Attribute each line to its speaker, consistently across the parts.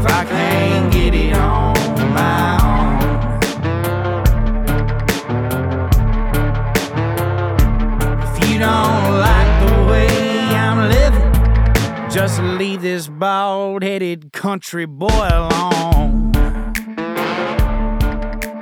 Speaker 1: If I can't get it on my own. If you don't like the way I'm living, just leave this bald headed country boy alone.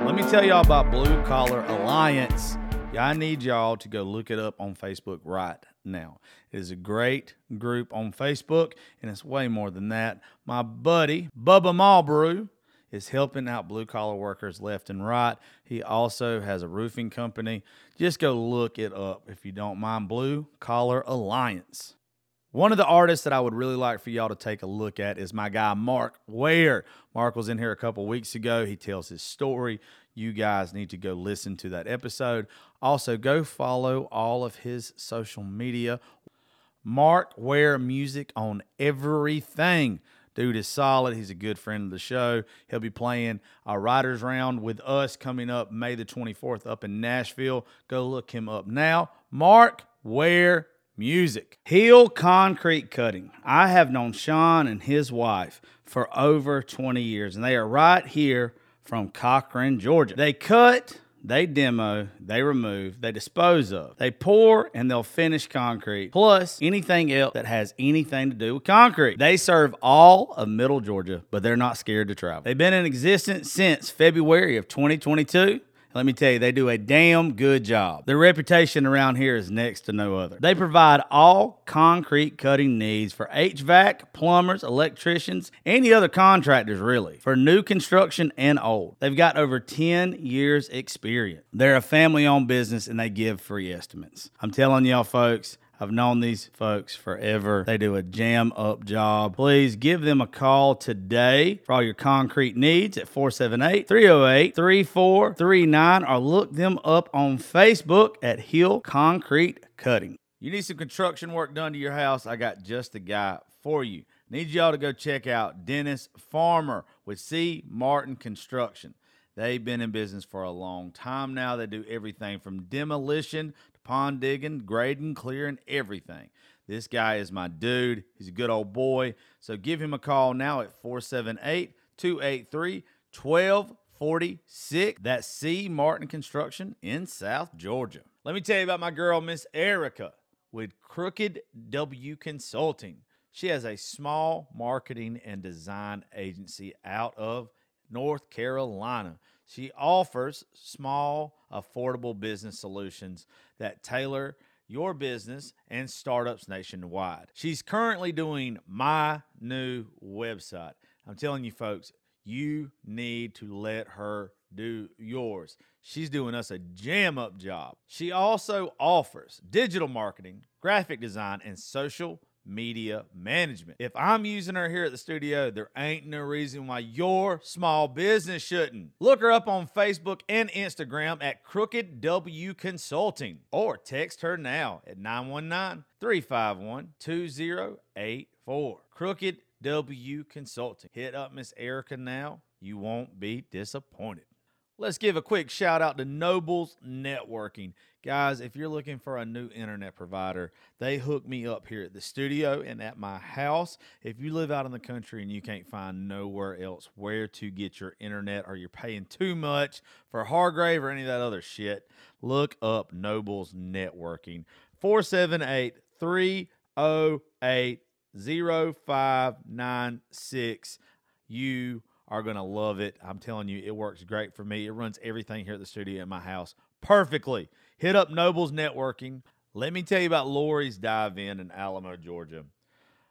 Speaker 2: Let me tell y'all about Blue Collar Alliance. I need y'all to go look it up on Facebook right now. It is a great group on Facebook, and it's way more than that. My buddy, Bubba Malbrew, is helping out blue collar workers left and right. He also has a roofing company. Just go look it up if you don't mind. Blue Collar Alliance. One of the artists that I would really like for y'all to take a look at is my guy Mark Ware. Mark was in here a couple weeks ago. He tells his story. You guys need to go listen to that episode. Also, go follow all of his social media. Mark Ware Music on everything. Dude is solid. He's a good friend of the show. He'll be playing a writers round with us coming up May the 24th up in Nashville. Go look him up now. Mark Ware Music. Heel Concrete Cutting. I have known Sean and his wife for over 20 years, and they are right here from Cochran, Georgia. They cut they demo, they remove, they dispose of, they pour, and they'll finish concrete, plus anything else that has anything to do with concrete. They serve all of Middle Georgia, but they're not scared to travel. They've been in existence since February of 2022. Let me tell you, they do a damn good job. Their reputation around here is next to no other. They provide all concrete cutting needs for HVAC, plumbers, electricians, any other contractors, really, for new construction and old. They've got over 10 years' experience. They're a family owned business and they give free estimates. I'm telling y'all, folks, I've known these folks forever. They do a jam up job. Please give them a call today for all your concrete needs at 478 308 3439 or look them up on Facebook at Hill Concrete Cutting. You need some construction work done to your house? I got just the guy for you. Need y'all to go check out Dennis Farmer with C. Martin Construction. They've been in business for a long time now. They do everything from demolition pond digging, grading, clearing, everything. This guy is my dude. He's a good old boy. So give him a call now at 478 283 1246. That's C. Martin Construction in South Georgia. Let me tell you about my girl, Miss Erica, with Crooked W Consulting. She has a small marketing and design agency out of North Carolina. She offers small, affordable business solutions that tailor your business and startups nationwide. She's currently doing my new website. I'm telling you, folks, you need to let her do yours. She's doing us a jam up job. She also offers digital marketing, graphic design, and social media management. If I'm using her here at the studio, there ain't no reason why your small business shouldn't. Look her up on Facebook and Instagram at Crooked W Consulting or text her now at 919 351 2084. Crooked W Consulting. Hit up Miss Erica now. You won't be disappointed. Let's give a quick shout out to Nobles Networking. Guys, if you're looking for a new internet provider, they hook me up here at the studio and at my house. If you live out in the country and you can't find nowhere else where to get your internet or you're paying too much for Hargrave or any of that other shit, look up Nobles Networking. 478 308 0596. You are going to love it. I'm telling you, it works great for me. It runs everything here at the studio in my house perfectly. Hit up Nobles Networking. Let me tell you about Lori's Dive In in Alamo, Georgia.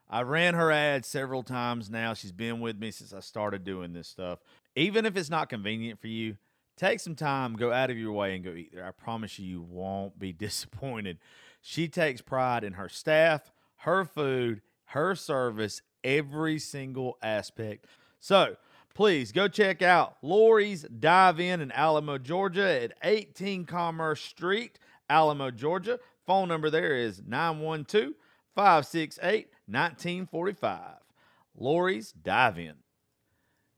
Speaker 2: I ran her ad several times now. She's been with me since I started doing this stuff. Even if it's not convenient for you, take some time, go out of your way, and go eat there. I promise you, you won't be disappointed. She takes pride in her staff, her food, her service, every single aspect. So please go check out Lori's Dive In in Alamo, Georgia at 18 Commerce Street, Alamo, Georgia. Phone number there is 912 568 1945. Lori's Dive In.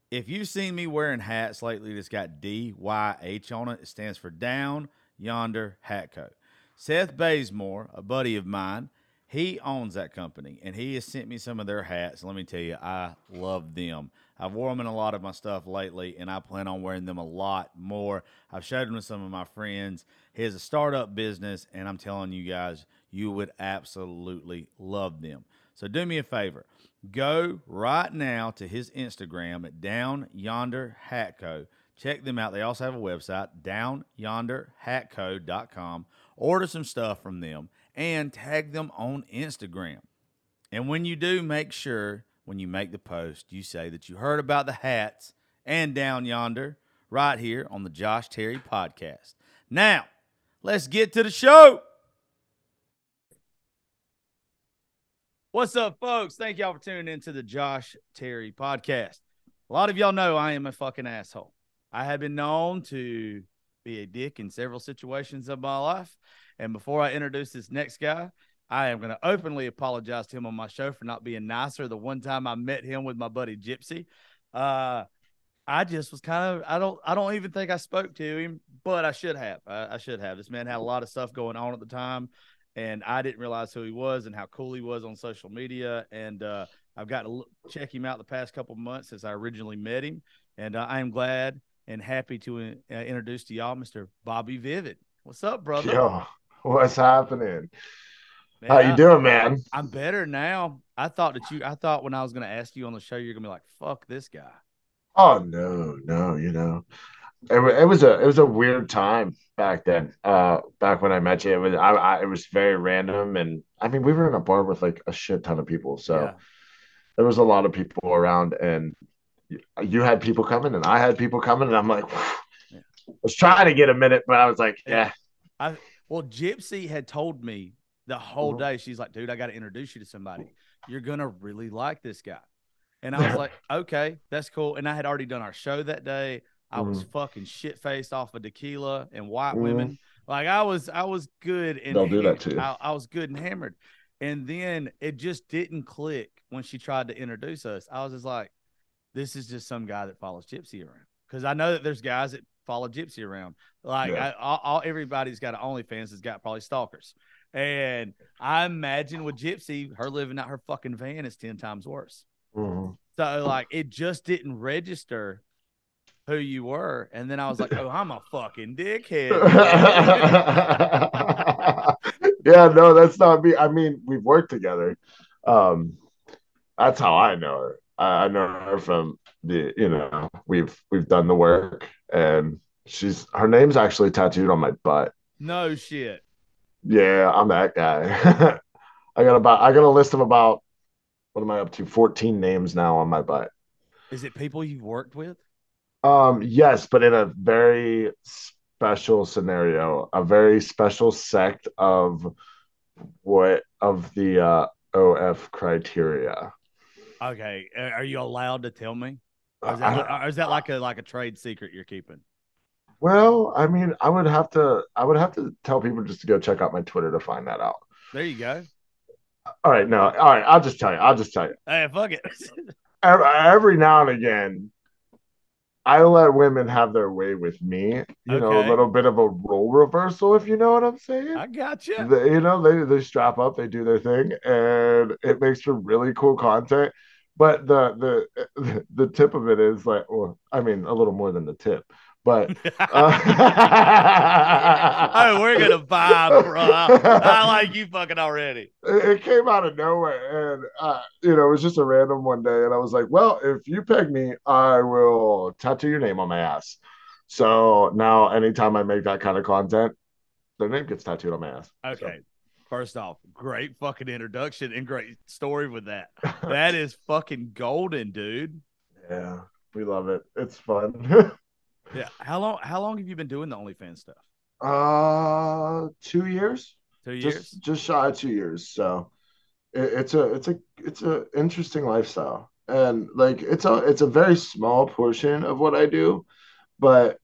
Speaker 2: If you've seen me wearing hats lately that's got DYH on it, it stands for Down Yonder Hat Co. Seth Bazemore, a buddy of mine, he owns that company and he has sent me some of their hats. Let me tell you, I love them. I've worn them in a lot of my stuff lately and I plan on wearing them a lot more. I've showed them to some of my friends. He has a startup business and I'm telling you guys, you would absolutely love them. So do me a favor. Go right now to his Instagram at Down Yonder Hat Co. Check them out. They also have a website, downyonderhatco.com. Order some stuff from them and tag them on Instagram. And when you do, make sure when you make the post, you say that you heard about the hats and Down Yonder right here on the Josh Terry podcast. Now, let's get to the show. What's up, folks? Thank y'all for tuning into the Josh Terry podcast. A lot of y'all know I am a fucking asshole. I have been known to be a dick in several situations of my life. And before I introduce this next guy, I am going to openly apologize to him on my show for not being nicer. The one time I met him with my buddy Gypsy, uh, I just was kind of I don't I don't even think I spoke to him, but I should have. I, I should have. This man had a lot of stuff going on at the time and I didn't realize who he was and how cool he was on social media. And uh, I've got to look, check him out the past couple months since I originally met him, and uh, I am glad and happy to uh, introduce to y'all Mr. Bobby Vivid. What's up, brother?
Speaker 3: Yo, what's happening? Man, How you I, doing, man?
Speaker 2: I'm better now. I thought that you. I thought when I was going to ask you on the show, you're going to be like, "Fuck this guy."
Speaker 3: Oh no, no, you know, it, it was a it was a weird time back then. Uh, back when I met you, it was I, I, it was very random, and I mean we were in a bar with like a shit ton of people, so yeah. there was a lot of people around, and you had people coming, and I had people coming, and I'm like, yeah. I was trying to get a minute, but I was like, yeah.
Speaker 2: I well, Gypsy had told me the whole mm-hmm. day. She's like, dude, I got to introduce you to somebody. You're gonna really like this guy. And I was like, okay, that's cool. And I had already done our show that day. I was mm-hmm. fucking shit faced off of tequila and white mm-hmm. women. Like I was, I was good and
Speaker 3: they'll do that too.
Speaker 2: I, I, was good and hammered, and then it just didn't click when she tried to introduce us. I was just like, this is just some guy that follows Gypsy around because I know that there's guys that follow Gypsy around. Like yeah. I, all, all, everybody's got an OnlyFans has got probably stalkers, and I imagine with Gypsy, her living out her fucking van is ten times worse. Mm-hmm. So like it just didn't register who you were, and then I was like, "Oh, I'm a fucking dickhead."
Speaker 3: yeah, no, that's not me. I mean, we've worked together. Um, that's how I know her. I, I know her from the, you know, we've we've done the work, and she's her name's actually tattooed on my butt.
Speaker 2: No shit.
Speaker 3: Yeah, I'm that guy. I got about I got a list of about what am I up to? 14 names now on my butt.
Speaker 2: Is it people you've worked with?
Speaker 3: Um, yes, but in a very special scenario, a very special sect of what of the uh, OF criteria.
Speaker 2: Okay, are you allowed to tell me? Or is, that, or is that like a like a trade secret you're keeping?
Speaker 3: Well, I mean, I would have to I would have to tell people just to go check out my Twitter to find that out.
Speaker 2: There you go.
Speaker 3: All right, no, all right. I'll just tell you. I'll just tell you.
Speaker 2: Hey, fuck it.
Speaker 3: every, every now and again, I let women have their way with me. You okay. know, a little bit of a role reversal, if you know what I'm saying.
Speaker 2: I got you.
Speaker 3: They, you know, they they strap up, they do their thing, and it makes for really cool content. But the the the tip of it is like, well, I mean, a little more than the tip. But uh,
Speaker 2: we're gonna vibe, bro. I like you fucking already.
Speaker 3: It, came out of nowhere, and uh, you know, it was just a random one day, and I was like, "Well, if you peg me, I will tattoo your name on my ass." So now, anytime I make that kind of content, their name gets tattooed on my ass.
Speaker 2: Okay. So. First off, great fucking introduction and great story with that. That is fucking golden, dude.
Speaker 3: Yeah, we love it. It's fun.
Speaker 2: Yeah. How long? How long have you been doing the OnlyFans stuff?
Speaker 3: Uh, two years.
Speaker 2: Two years.
Speaker 3: Just, just shy of two years. So, it, it's a it's a it's a interesting lifestyle, and like it's a it's a very small portion of what I do, but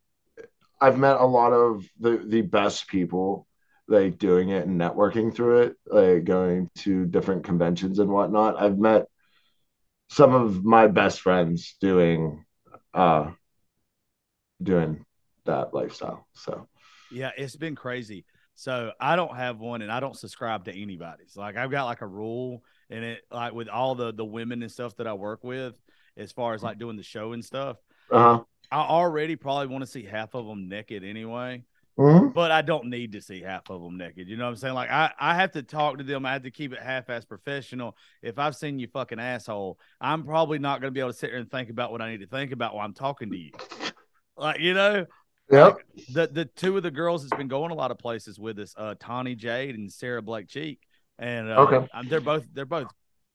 Speaker 3: I've met a lot of the the best people like doing it and networking through it, like going to different conventions and whatnot. I've met some of my best friends doing uh doing that lifestyle. So
Speaker 2: yeah, it's been crazy. So I don't have one and I don't subscribe to anybody's. Like I've got like a rule and it like with all the the women and stuff that I work with as far as like doing the show and stuff.
Speaker 3: uh-huh.
Speaker 2: I already probably want to see half of them naked anyway.
Speaker 3: Mhm.
Speaker 2: but I don't need to see half of them naked. You know what I'm saying? Like I, I have to talk to them. I have to keep it half as professional. If I've seen you fucking asshole, I'm probably not going to be able to sit here and think about what I need to think about while I'm talking to you. Like you know,
Speaker 3: Yep.
Speaker 2: the the two of the girls that's been going a lot of places with us, uh, Tawny Jade and Sarah Blake Cheek, and uh,
Speaker 3: Okay.
Speaker 2: they're both they're both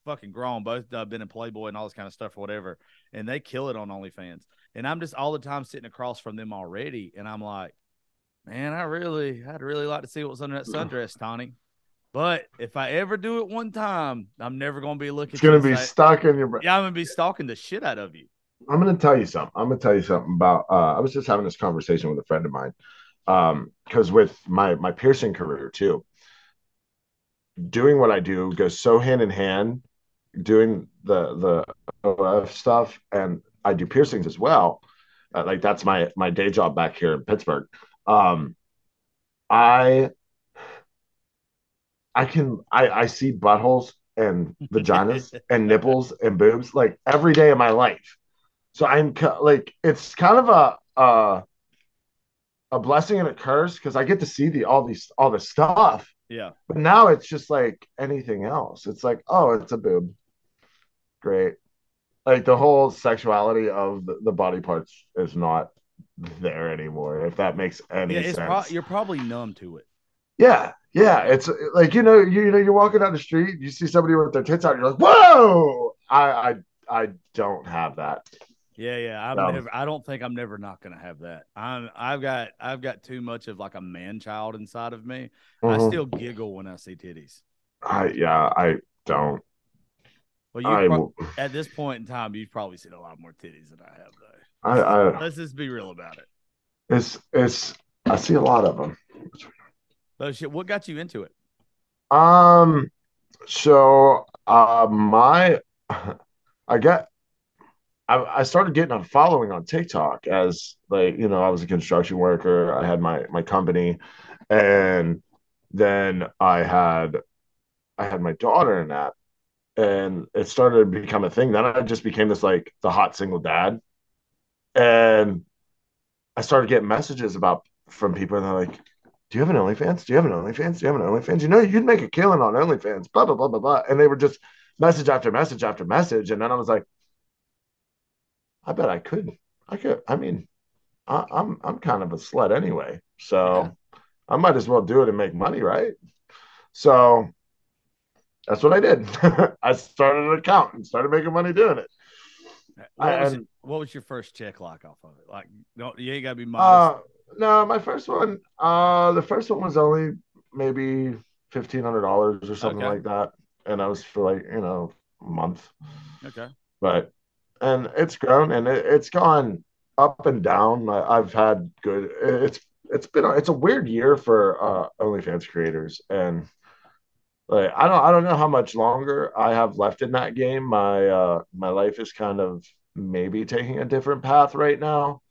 Speaker 2: fucking grown, both uh, been in Playboy and all this kind of stuff or whatever, and they kill it on OnlyFans. And I'm just all the time sitting across from them already, and I'm like, man, I really, I'd really like to see what's under that sundress, Tawny. But if I ever do it one time, I'm never gonna be looking.
Speaker 3: It's gonna be
Speaker 2: say-
Speaker 3: your
Speaker 2: yeah, I'm gonna be stalking the shit out of you.
Speaker 3: I'm gonna tell you something. I'm gonna tell you something about. Uh, I was just having this conversation with a friend of mine, um, because with my my piercing career too, doing what I do goes so hand in hand. Doing the the OF stuff, and I do piercings as well. Uh, like that's my my day job back here in Pittsburgh. Um, I I can I I see buttholes and vaginas and nipples and boobs like every day of my life. So I'm like, it's kind of a a, a blessing and a curse because I get to see the all these all this stuff,
Speaker 2: Yeah,
Speaker 3: but now it's just like anything else. It's like, oh, it's a boob, great. Like the whole sexuality of the, the body parts is not there anymore. If that makes any
Speaker 2: yeah.
Speaker 3: Sense.
Speaker 2: pro- you're probably numb to it.
Speaker 3: Yeah, yeah. It's like you know, you, you know, you're walking down the street, you see somebody with their tits out, you're like, whoa! I I I don't have that.
Speaker 2: Yeah, yeah. I'm never. I don't think I'm never not gonna have that. I'm. I've got. I've got too much of like a man child inside of me. I
Speaker 3: Mhm.
Speaker 2: still giggle when I see titties.
Speaker 3: I yeah, I don't.
Speaker 2: Well, you pro- at this point in time, you've probably seen a lot more titties than I have, though.
Speaker 3: I I
Speaker 2: Let's just be real about it.
Speaker 3: it's it's I see a lot of them.
Speaker 2: So shit. What got you into it?
Speaker 3: Um, so uh, my I got I, I started getting a following on TikTok as like you know I was a construction worker. I had my my company, and then I had I had my daughter in that, and it started to become a thing. Then I just became this like the hot single dad, and I started getting messages about from people, and they're like, "Do you have an OnlyFans? Do you have an OnlyFans? Do you have an OnlyFans? You know, you'd make a killing on OnlyFans." Blah blah blah blah blah, and they were just message after message after message, and then I was like, "I bet I could. I could. I mean, I, I'm I'm kind of a slut anyway, so I might as well do it and make money, right?" So that's what I did. I started an account and started making money doing it.
Speaker 2: What was,
Speaker 3: and-
Speaker 2: it- what was your first check like off of it? Like, no, you ain't gotta be modest.
Speaker 3: Uh, no, my first one, uh, the first one was only maybe fifteen hundred dollars or something
Speaker 2: Okay.
Speaker 3: like that, and that was for like you know a month.
Speaker 2: okay.
Speaker 3: But and it's grown and it, it's gone up and down. I, I've had good. It's it's been it's a weird year for uh, OnlyFans creators, and like I don't I don't know how much longer I have left in that game. My uh, my life is kind of maybe taking a different path right now.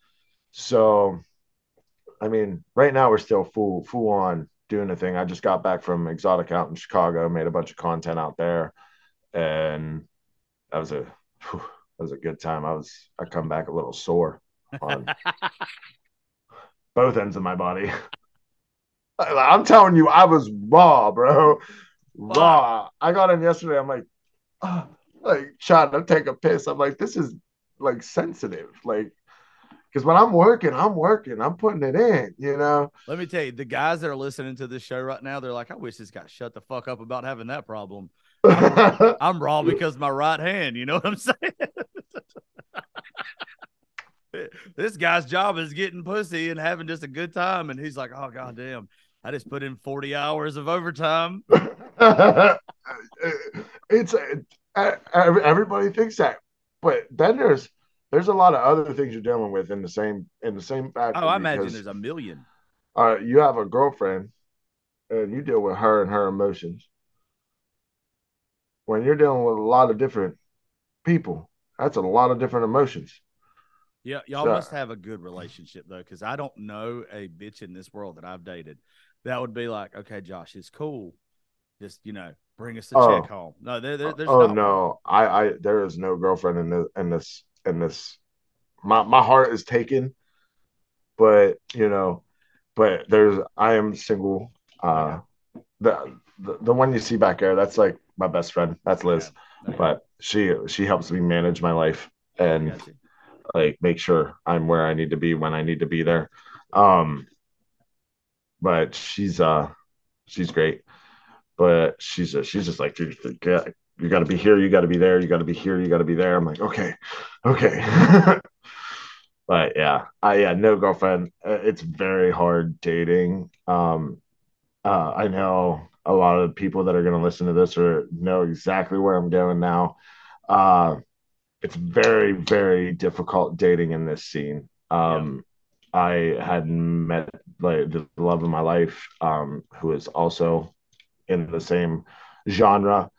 Speaker 3: So, I mean, right now we're still full full on doing a thing. I just got back from Exotic out in Chicago, made a bunch of content out there, and that was a whew, that was a good time. I was I come back a little sore on both ends of my body. I'm telling you, I was raw, bro. Raw. I got in yesterday. I'm like, like trying to take a piss. I'm like, this is like sensitive. Like, because when I'm working, I'm working. I'm putting it in, you know?
Speaker 2: Let me tell you, the guys that are listening to this show right now, they're like, I wish this guy shut the fuck up about having that problem. I'm raw because my right hand. You know what I'm saying? This guy's job is getting pussy and having just a good time, and he's like, "Oh goddamn, I just put in 40 hours of overtime."
Speaker 3: it's it, everybody thinks that, but then there's there's a lot of other things you're dealing with in the same in the same factor.
Speaker 2: Oh, I imagine there's a million.
Speaker 3: Uh, you have a girlfriend, and you deal with her and her emotions. When you're dealing with a lot of different people, that's a lot of different emotions.
Speaker 2: Yeah, y'all so, must have a good relationship though, because I don't know a bitch in this world that I've dated that would be like, okay, Josh, it's cool. Just you know, bring us the oh, check home. No, there, there there's
Speaker 3: oh no, I, I there is no girlfriend in this in this in this. My my heart is taken, but you know, but there's I am single. Uh, the, the the one you see back there, that's like my best friend. That's Liz, yeah. but she she helps me manage my life and like make sure I'm where I need to be when I need to be there. Um, but she's uh she's great. But she's a, she's just like you, you got to be here you got to be there you got to be here you got to be there. I'm like okay okay. But yeah i yeah no girlfriend. Uh, it's very hard dating. Um uh i know a lot of people that are going to listen to this or know exactly where i'm going now uh it's very very difficult dating in this scene um yeah. i had met like the love of my life um who is also in the same genre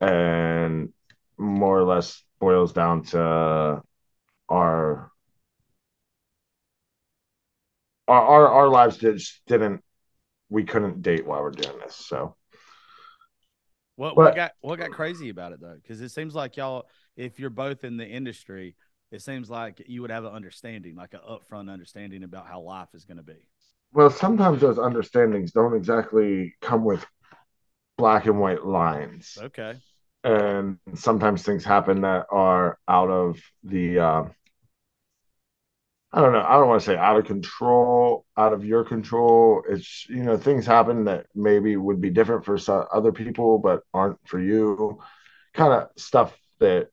Speaker 3: and more or less boils down to our our our, our lives just didn't we couldn't date while we're doing this so
Speaker 2: what, but, what got what got crazy about it though because it seems like y'all if you're both in the industry it seems like you would have an understanding like an upfront understanding about how life is going to be
Speaker 3: well sometimes those understandings don't exactly come with black and white lines.
Speaker 2: Okay.
Speaker 3: And sometimes things happen that are out of the uh, I don't know. I don't want to say out of control, out of your control. It's you know things happen that maybe would be different for some other people, but aren't for you. Kind of stuff that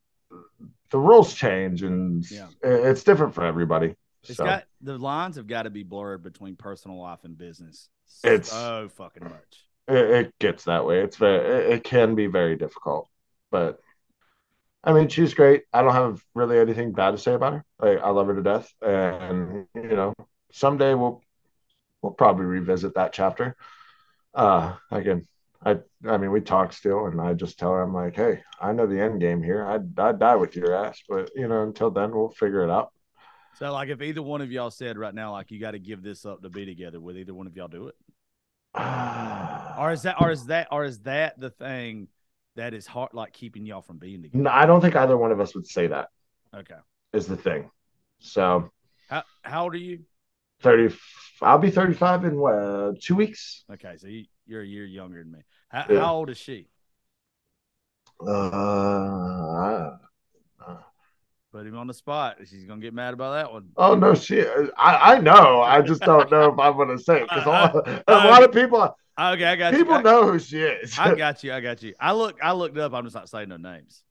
Speaker 3: the rules change, and yeah. it's different for everybody.
Speaker 2: It's so. got the lines have got to be blurred between personal life and business.
Speaker 3: It's
Speaker 2: so fucking much
Speaker 3: it, it gets that way. It's very, it, it can be very difficult, but I mean, she's great. I don't have really anything bad to say about her. Like, I love her to death, and you know, someday we'll we'll probably revisit that chapter. Uh, again, I I mean, we talk still, and I just tell her, I'm like, hey, I know the end game here. I'd I'd die with your ass, but you know, until then, we'll figure it out.
Speaker 2: So, like, if either one of y'all said right now, like, you got to give this up to be together, would either one of y'all do it? or is that or is that or is that the thing that is hard like keeping y'all from being together?
Speaker 3: No, I don't think either one of us would say that.
Speaker 2: Okay.
Speaker 3: Is the thing. So
Speaker 2: how how old are you?
Speaker 3: 30 I'll be 35 in uh, 2 weeks.
Speaker 2: Okay, so you, are a year younger than me. How, yeah. how old is she?
Speaker 3: Uh,
Speaker 2: Put him on the spot. She's gonna get mad about that one.
Speaker 3: Oh no, she. I I know. I just don't know if I'm gonna say it because a, a lot of people.
Speaker 2: Okay, I got
Speaker 3: people
Speaker 2: you.
Speaker 3: know who she is.
Speaker 2: I got you. I got you. I look. I looked up. I'm just not saying no names.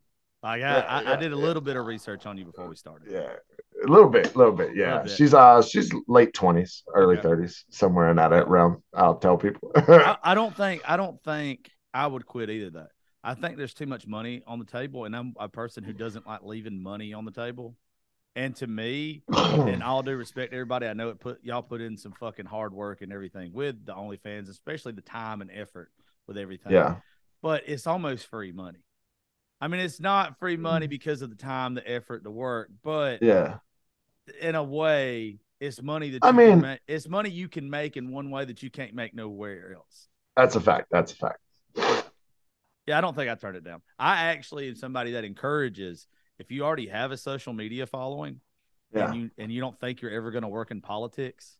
Speaker 2: Like I, yeah, I, yeah, I, did a little bit of research on you before we started.
Speaker 3: Yeah, a little bit, a little bit. Yeah, little bit. she's uh she's late twenties, early thirties, okay. somewhere in that realm. I'll tell people.
Speaker 2: I, I, don't think I don't think I would quit either. Though I think there's too much money on the table, and I'm a person who doesn't like leaving money on the table. And to me, and all due respect to everybody, I know it put y'all put in some fucking hard work and everything with the OnlyFans, especially the time and effort with everything.
Speaker 3: Yeah.
Speaker 2: But it's almost free money. I mean, it's not free money mm. because of the time, the effort, the work, but
Speaker 3: yeah,
Speaker 2: in a way, it's money that
Speaker 3: I mean,
Speaker 2: make, it's money you can make in one way that you can't make nowhere else.
Speaker 3: That's a fact. That's a fact.
Speaker 2: Yeah, I don't think I turned it down. I actually am somebody that encourages if you already have a social media following yeah. and you and you don't think you're ever going to work in politics,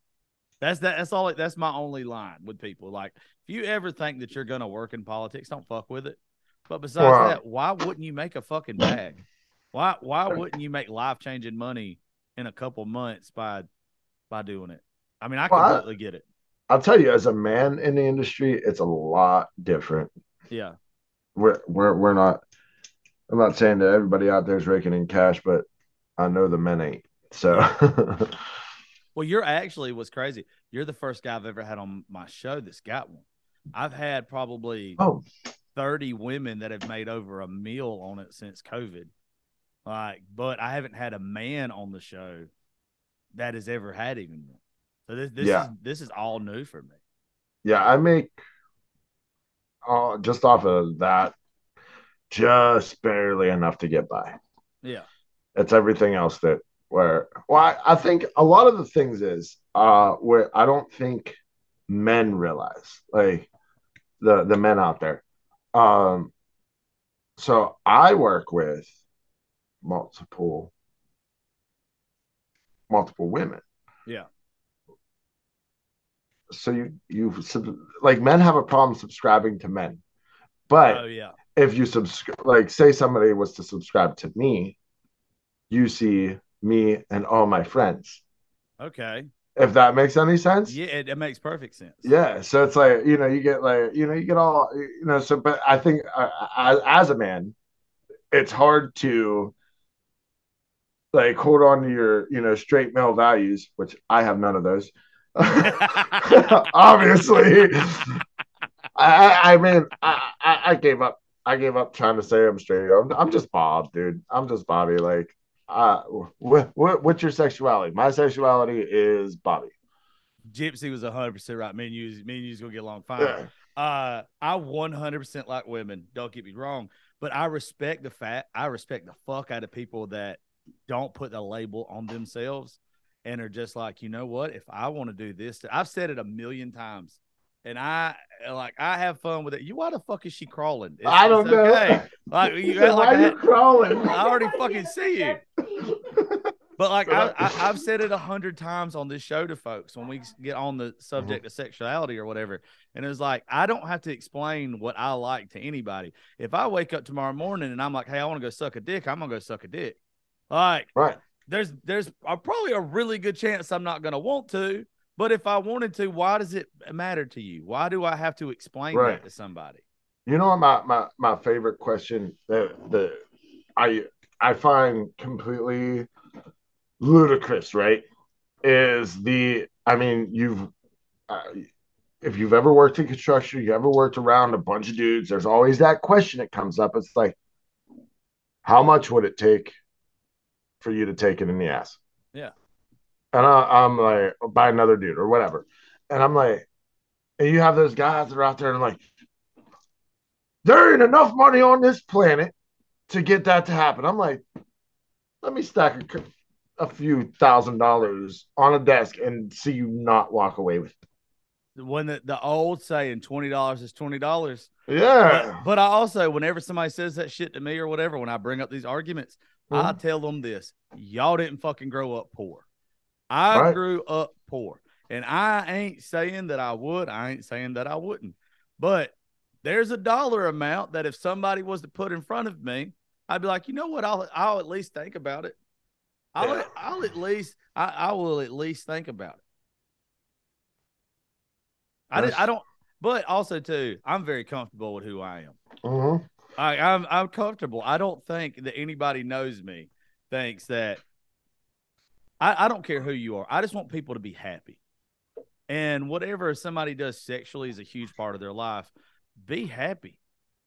Speaker 2: that's that that's all that's my only line with people. Like if you ever think that you're going to work in politics, don't fuck with it. But besides wow. that, why wouldn't you make a fucking bag? Why why wouldn't you make life changing money in a couple months by by doing it? I mean, I well, completely I, get it.
Speaker 3: I'll tell you, as a man in the industry, it's a lot different.
Speaker 2: Yeah
Speaker 3: we're we're we're not. I'm not saying that everybody out there is raking in cash, but I know the men ain't. So.
Speaker 2: well, you're actually what's crazy. You're the first guy I've ever had on my show that's got one. I've had probably
Speaker 3: oh
Speaker 2: 30 women that have made over a meal on it since COVID. Like, but I haven't had a man on the show that has ever had even one. So this this
Speaker 3: Yeah.
Speaker 2: is this is all new for me.
Speaker 3: Yeah, I make uh, just off of that just barely enough to get by.
Speaker 2: Yeah.
Speaker 3: It's everything else that where well, I, I think a lot of the things is uh where I don't think men realize like the the men out there. Um so I work with multiple multiple women.
Speaker 2: Yeah.
Speaker 3: So you you like men have a problem subscribing to men. But
Speaker 2: Oh yeah.
Speaker 3: If you subscribe, like, say somebody was to subscribe to me, you see me and all my friends.
Speaker 2: Okay.
Speaker 3: If that makes any sense.
Speaker 2: Yeah, it, it makes perfect sense.
Speaker 3: Yeah. So it's like, you know, you get like, you know, you get all, you know, so, but I think uh, as, as a man, it's hard to like hold on to your, you know, straight male values, which I have none of those. Obviously. I, I mean, I, I gave up. I gave up trying to say I'm straight. I'm, I'm just Bob, dude. I'm just Bobby. Like, uh, what, what, what's your sexuality? My sexuality is Bobby.
Speaker 2: Gypsy was hundred percent right. Me and you, me and you's gonna get along fine.
Speaker 3: Yeah.
Speaker 2: Uh, I one hundred percent like women. Don't get me wrong, but I respect the fact. I respect the fuck out of people that don't put the label on themselves and are just like, you know what? If I want to do this, I've said it a million times, and I eh, like I have fun with it. You, why the fuck is she crawling? It's,
Speaker 3: I don't
Speaker 2: okay.
Speaker 3: know.
Speaker 2: Like you,
Speaker 3: Why
Speaker 2: like I,
Speaker 3: are you
Speaker 2: had-
Speaker 3: crawling?
Speaker 2: I already fucking see you. But like I, I, I've said it a hundred times on this show to folks when we get on the mm-hmm. subject of sexuality or whatever, and it's like I don't have to explain what I like to anybody. If I wake up tomorrow morning and I'm like, "Hey, I want to go suck a dick," I'm gonna go suck a dick. Like
Speaker 3: Right.
Speaker 2: there's there's a, probably a really good chance I'm not gonna want to, but if I wanted to, why does it matter to you? Why do I have to explain
Speaker 3: Right.
Speaker 2: that to somebody?
Speaker 3: You know my, my, my favorite question that the I I find completely ludicrous, right? Is the I mean you've uh, if you've ever worked in construction, you ever worked around a bunch of dudes, there's always that question that comes up. It's like, how much would it take for you to take it in the ass?
Speaker 2: Yeah.
Speaker 3: And I, I'm like, by another dude or whatever. And I'm like, and you have those guys that are out there and like, there ain't enough money on this planet to get that to happen. I'm like, let me stack a few thousand dollars on a desk and see you not walk away with it.
Speaker 2: When the, the old saying twenty dollars is twenty dollars.
Speaker 3: Yeah.
Speaker 2: But, but I also, whenever somebody says that shit to me or whatever, when I bring up these arguments, I
Speaker 3: Mhm.
Speaker 2: tell them this: y'all didn't fucking grow up poor. I
Speaker 3: Right.
Speaker 2: grew up poor, and I ain't saying that I would. I ain't saying that I wouldn't. But there's a dollar amount that if somebody was to put in front of me, I'd be like, you know what? I'll I'll at least think about it. I'll
Speaker 3: Yeah.
Speaker 2: I'll at least I, I will at least think about it. I did, I don't. But also too, I'm very comfortable with who I am.
Speaker 3: Mhm.
Speaker 2: I, I'm I'm comfortable. I don't think that anybody knows me thinks that I, I don't care who you are. I just want people to be happy. And whatever somebody does sexually is a huge part of their life. Be happy.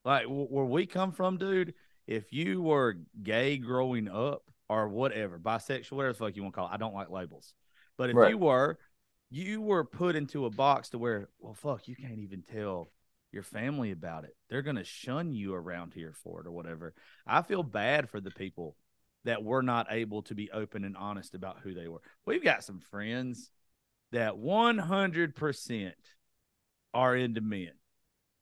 Speaker 2: Like wh- where we come from, dude. If you were gay growing up or whatever, bisexual, whatever the fuck you want to call it, I don't like labels. But if
Speaker 3: Right.
Speaker 2: you were, you were put into a box to where, well, fuck, you can't even tell your family about it. They're going to shun you around here for it or whatever. I feel bad for the people that were not able to be open and honest about who they were. We've got some friends that 100% are into men.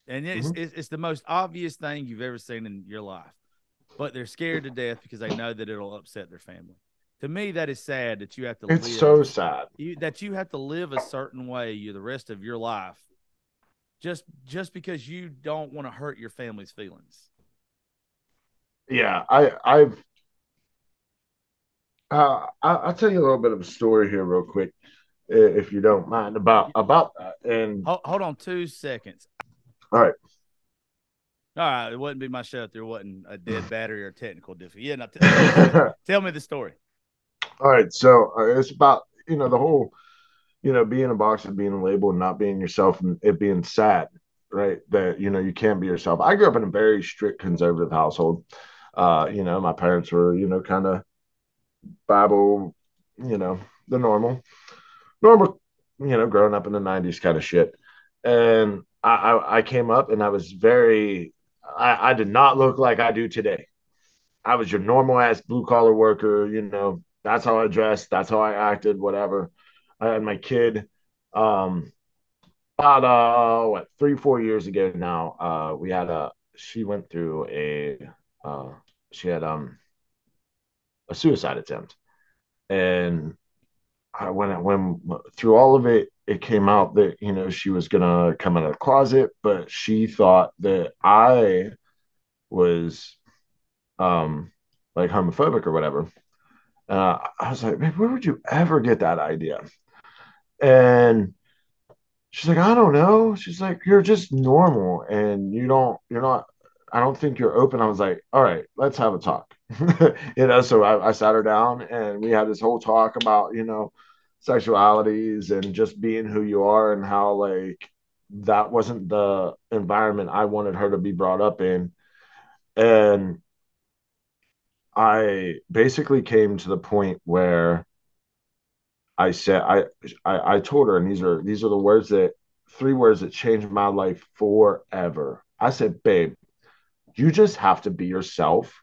Speaker 2: And it's, mm-hmm. it's, it's the most obvious thing you've ever seen in your life. But they're scared to death because they know that it'll upset their family. To me, that is sad that you have to
Speaker 3: It's
Speaker 2: live
Speaker 3: so sad.
Speaker 2: you that you have to live a certain way you the rest of your life just just because you don't want to hurt your family's feelings
Speaker 3: Yeah, I I've uh, I, I'll tell you a little bit of a story here, real quick, if you don't mind about about that. And
Speaker 2: hold, hold on two seconds
Speaker 3: All right.
Speaker 2: all right it wouldn't be my show if there wasn't a dead battery or technical difficulty yeah no, tell, me, tell me the story
Speaker 3: All right, so uh, it's about you know the whole, you know, being a boxer, being a label, and not being yourself, and it being sad. right? That you know you can't be yourself. I grew up in a very strict conservative household. Uh, you know, my parents were, you know, kind of Bible, you know, the normal, normal, you know, growing up in the '90s kind of shit. And I, I, I came up and I was very, I, I did not look like I do today. I was your normal ass blue collar worker, you know. That's how I dressed. That's how I acted. Whatever. I had my kid. Um, about uh, what three, four years ago now. Uh, we had a. She went through a. Uh, she had um. A suicide attempt, and I when when through all of it, it came out that you know she was gonna come out of the closet, but she thought that I was um like homophobic or whatever. Uh, I was like, where would you ever get that idea? And she's like, I don't know. She's like, you're just normal and you don't, you're not, I don't think you're open. I was like, all right, let's have a talk. you know, so I, I sat her down and we had this whole talk about, you know, sexualities and just being who you are and how like that wasn't the environment I wanted her to be brought up in. And I basically came to the point where I said I, I I told her, and these are these are the words that three words that changed my life forever. I said, babe, you just have to be yourself,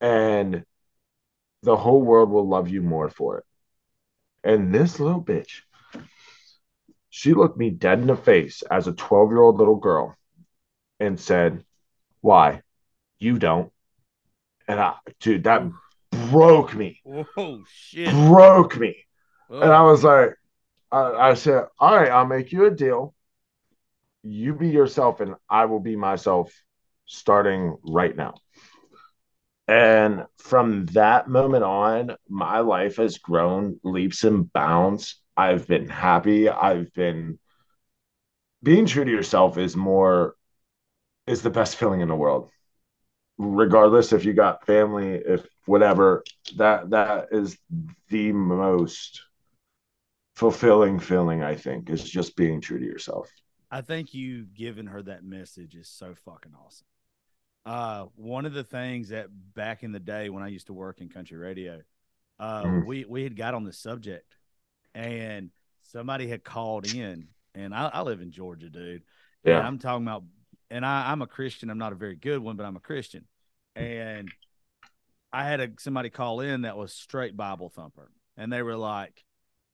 Speaker 3: and the whole world will love you more for it. And this little bitch, she looked me dead in the face as a 12 year old little girl and said, Why? You don't. And I, dude, that broke me.
Speaker 2: Whoa, shit.
Speaker 3: Broke me.
Speaker 2: Oh,
Speaker 3: And I oh. was like, I, I said, All right, I'll make you a deal. You be yourself, and I will be myself starting right now. And from that moment on, my life has grown leaps and bounds. I've been happy. I've been being true to yourself is more is the best feeling in the world. Regardless if you got family, if whatever, that that is the most fulfilling feeling, I think, is just being true to yourself.
Speaker 2: I think you giving her that message is so fucking awesome. Uh, one of the things that back in the day when I used to work in country radio, uh,
Speaker 3: Mhm.
Speaker 2: we we had got on the subject, and somebody had called in, and I, I live in Georgia, dude. And
Speaker 3: Yeah.
Speaker 2: I'm talking about, and I, I'm a Christian. I'm not a very good one, but I'm a Christian, and I had a somebody call in that was straight Bible thumper, and they were like,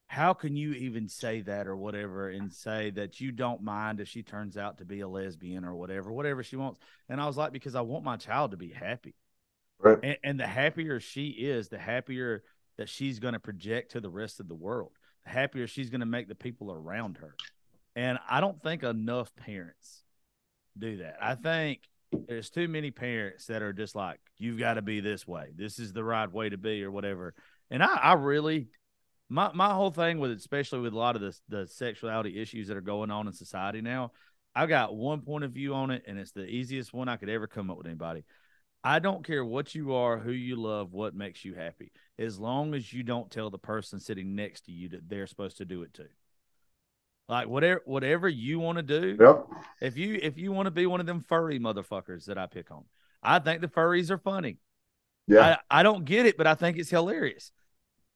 Speaker 2: "How can you even say that or whatever, and say that you don't mind if she turns out to be a lesbian or whatever, whatever she wants?" And I was like, "Because I want my child to be happy,
Speaker 3: Right.
Speaker 2: and, and the happier she is, the happier that she's going to project to the rest of the world, the happier she's going to make the people around her." And I don't think enough parents do that. I think there's too many parents that are just like, you've got to be this way. This is the right way to be, or whatever. And I, I really, my my whole thing with, it, especially with a lot of the the sexuality issues that are going on in society now, I got one point of view on it, and it's the easiest one I could ever come up with anybody. I don't care what you are, who you love, what makes you happy, as long as you don't tell the person sitting next to you that they're supposed to do it too. Like whatever whatever you want to do,
Speaker 3: Yep.
Speaker 2: if you if you want to be one of them furry motherfuckers that I pick on, I think the furries are funny.
Speaker 3: Yeah.
Speaker 2: I, I don't get it, but I think it's hilarious.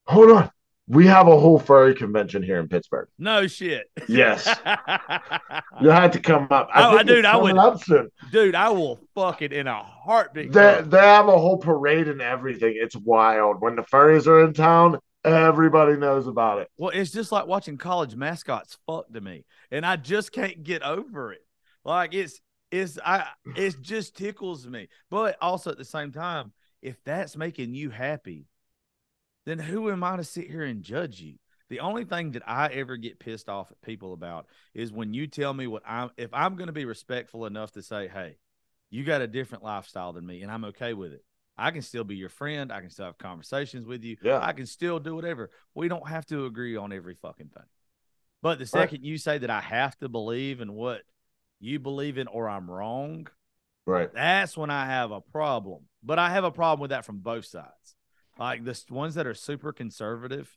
Speaker 3: Hold on. We have a whole furry convention here in Pittsburgh.
Speaker 2: No shit.
Speaker 3: Yes. You had to come up.
Speaker 2: Oh, I- dude, I would-
Speaker 3: up soon.
Speaker 2: Dude, I will fuck it in a heartbeat.
Speaker 3: They, they have a whole parade and everything. It's wild. When the furries are in town, everybody knows about it.
Speaker 2: Well, it's just like watching college mascots fuck to me, and I just can't get over it. Like it's it's I it just tickles me. But also at the same time, if that's making you happy, then who am I to sit here and judge you? The only thing that I ever get pissed off at people about is when you tell me what I'm if I'm going to be respectful enough to say, "Hey, you got a different lifestyle than me and I'm okay with it." I can still be your friend. I can still have conversations with you.
Speaker 3: Yeah.
Speaker 2: I can still do whatever. We don't have to agree on every fucking thing. But the second you say that I have to believe in what you believe in or I'm wrong,
Speaker 3: Right.
Speaker 2: that's when I have a problem. But I have a problem with that from both sides. Like the ones that are super conservative,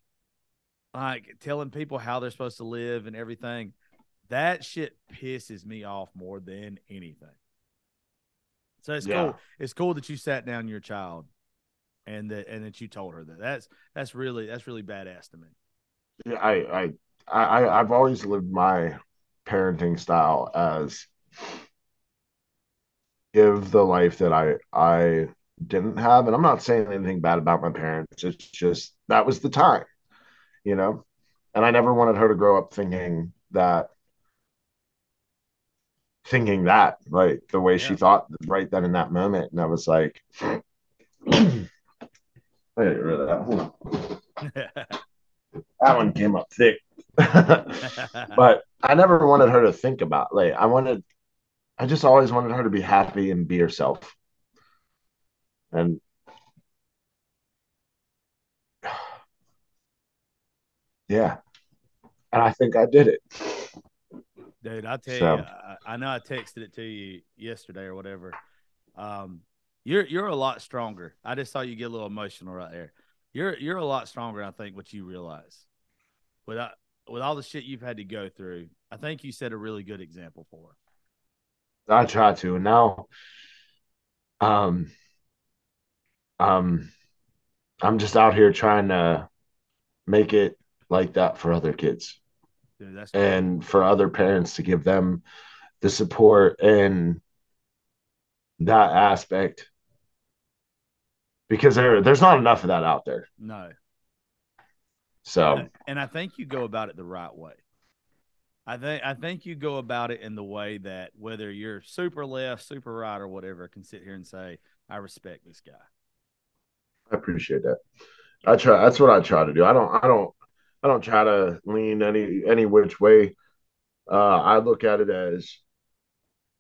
Speaker 2: like telling people how they're supposed to live and everything. That shit pisses me off more than anything. So it's
Speaker 3: Yeah.
Speaker 2: cool. It's cool that you sat down your child and that and that you told her that. That's that's really that's really badass to me.
Speaker 3: Yeah, I, I, I, I've always lived my parenting style as give the life that I, I didn't have, and I'm not saying anything bad about my parents. It's just that was the time, you know, and I never wanted her to grow up thinking that, thinking that like the way she thought right then in that moment, and I was like. I gotta get rid of that. Hold on. That one came up thick. but I never wanted her to think about like I wanted I just always wanted her to be happy and be herself. And yeah. And I think I did it.
Speaker 2: Dude, I tell
Speaker 3: So-
Speaker 2: you, I, I know I texted it to you yesterday or whatever. Um, you're you're a lot stronger. I just saw you get a little emotional right there. You're you're a lot stronger, I think, what you realize. Without with all the shit you've had to go through, I think you set a really good example for her.
Speaker 3: I try to. And now um um I'm just out here trying to make it like that for other kids.
Speaker 2: Dude, that's cool.
Speaker 3: and for other parents to give them the support and that aspect because there there's not enough of that out there.
Speaker 2: no.
Speaker 3: So
Speaker 2: and I think you go about it the right way. I think I think you go about it in the way that whether you're super left, super right, or whatever, can sit here and say, "I respect this guy."
Speaker 3: I appreciate that. I try that's what I try to do. I don't I don't I don't try to lean any any which way. Uh I look at it as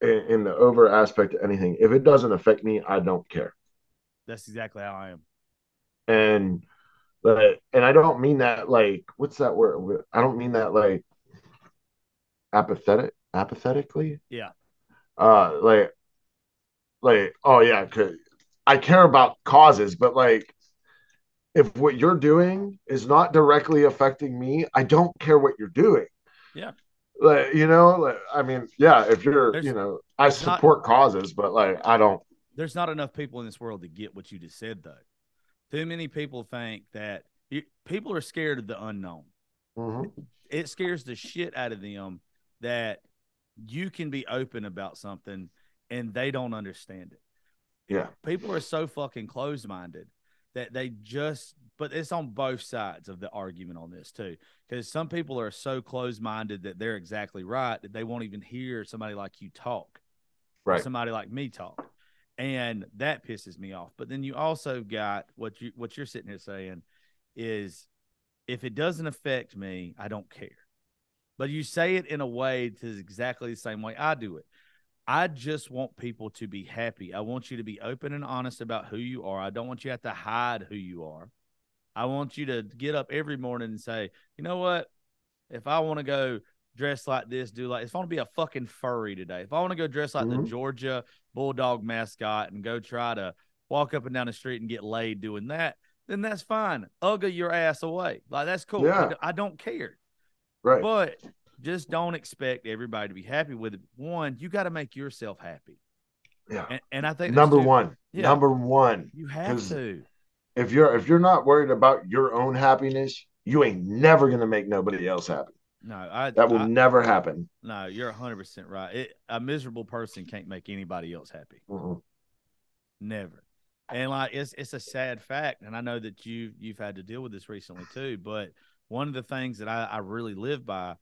Speaker 3: in, in the over aspect of anything. If it doesn't affect me, I don't care.
Speaker 2: That's exactly how I am.
Speaker 3: and but and I don't mean that like what's that word? I don't mean that like apathetic apathetically.
Speaker 2: Yeah.
Speaker 3: Uh like like oh yeah, 'cause I care about causes, but like if what you're doing is not directly affecting me, I don't care what you're doing.
Speaker 2: Yeah.
Speaker 3: Like you know, like I mean, yeah, if you're
Speaker 2: There's-
Speaker 3: you know, I
Speaker 2: there's not-
Speaker 3: support causes, but like I don't
Speaker 2: There's not enough people in this world to get what you just said, though. Too many people think that you, people are scared of the unknown.
Speaker 3: Mhm.
Speaker 2: It scares the shit out of them that you can be open about something and they don't understand it.
Speaker 3: Yeah.
Speaker 2: people are so fucking closed minded that they just but it's on both sides of the argument on this too because some people are so closed minded that they're exactly right that they won't even hear somebody like you talk. Or
Speaker 3: Right.
Speaker 2: somebody like me talk. And that pisses me off. But then you also got what you what you're sitting here saying is if it doesn't affect me i don't care. But you say it in a way to exactly the same way i do it I just want people to be happy. I want you to be open and honest about who you are. I don't want you to have to hide who you are. I want you to get up every morning and say, you know what? If I want to go dress like this, do like, if I want to be a fucking furry today, if I want to go dress like the
Speaker 3: Mhm.
Speaker 2: Georgia Bulldog mascot and go try to walk up and down the street and get laid doing that, then that's fine. Uga your ass away. Like, that's cool.
Speaker 3: Yeah.
Speaker 2: I don't care.
Speaker 3: Right.
Speaker 2: But just don't expect everybody to be happy with it. One, you got to make yourself happy.
Speaker 3: yeah.
Speaker 2: And, and I think
Speaker 3: Number one.
Speaker 2: Yeah.
Speaker 3: Number one.
Speaker 2: you have to.
Speaker 3: if you're if you're not worried about your own happiness, you ain't never gonna make nobody else happy.
Speaker 2: No, I,
Speaker 3: That will
Speaker 2: I-
Speaker 3: never happen.
Speaker 2: no, you're 100% right. It, a miserable person can't make anybody else happy.
Speaker 3: Mm-mm.
Speaker 2: Never. And like it's it's a sad fact, and I know that you you've had to deal with this recently too. But one of the things that I, I really live by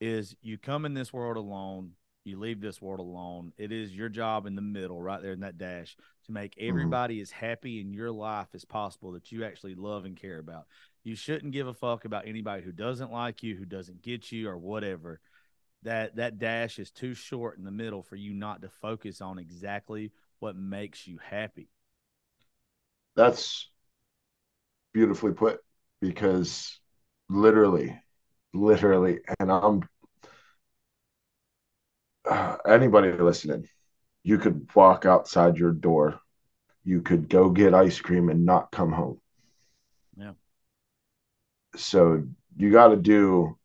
Speaker 2: is you come in this world alone, you leave this world alone. It is your job in the middle, right there in that dash, to make mm-hmm. everybody as happy in your life as possible that you actually love and care about. You shouldn't give a fuck about anybody who doesn't like you, who doesn't get you, or whatever. That that dash is too short in the middle for you not to focus on exactly what makes you happy.
Speaker 3: That's beautifully put because literally, literally, and I'm uh, anybody listening, you could walk outside your door, you could go get ice cream and not come home.
Speaker 2: Yeah.
Speaker 3: So you got to do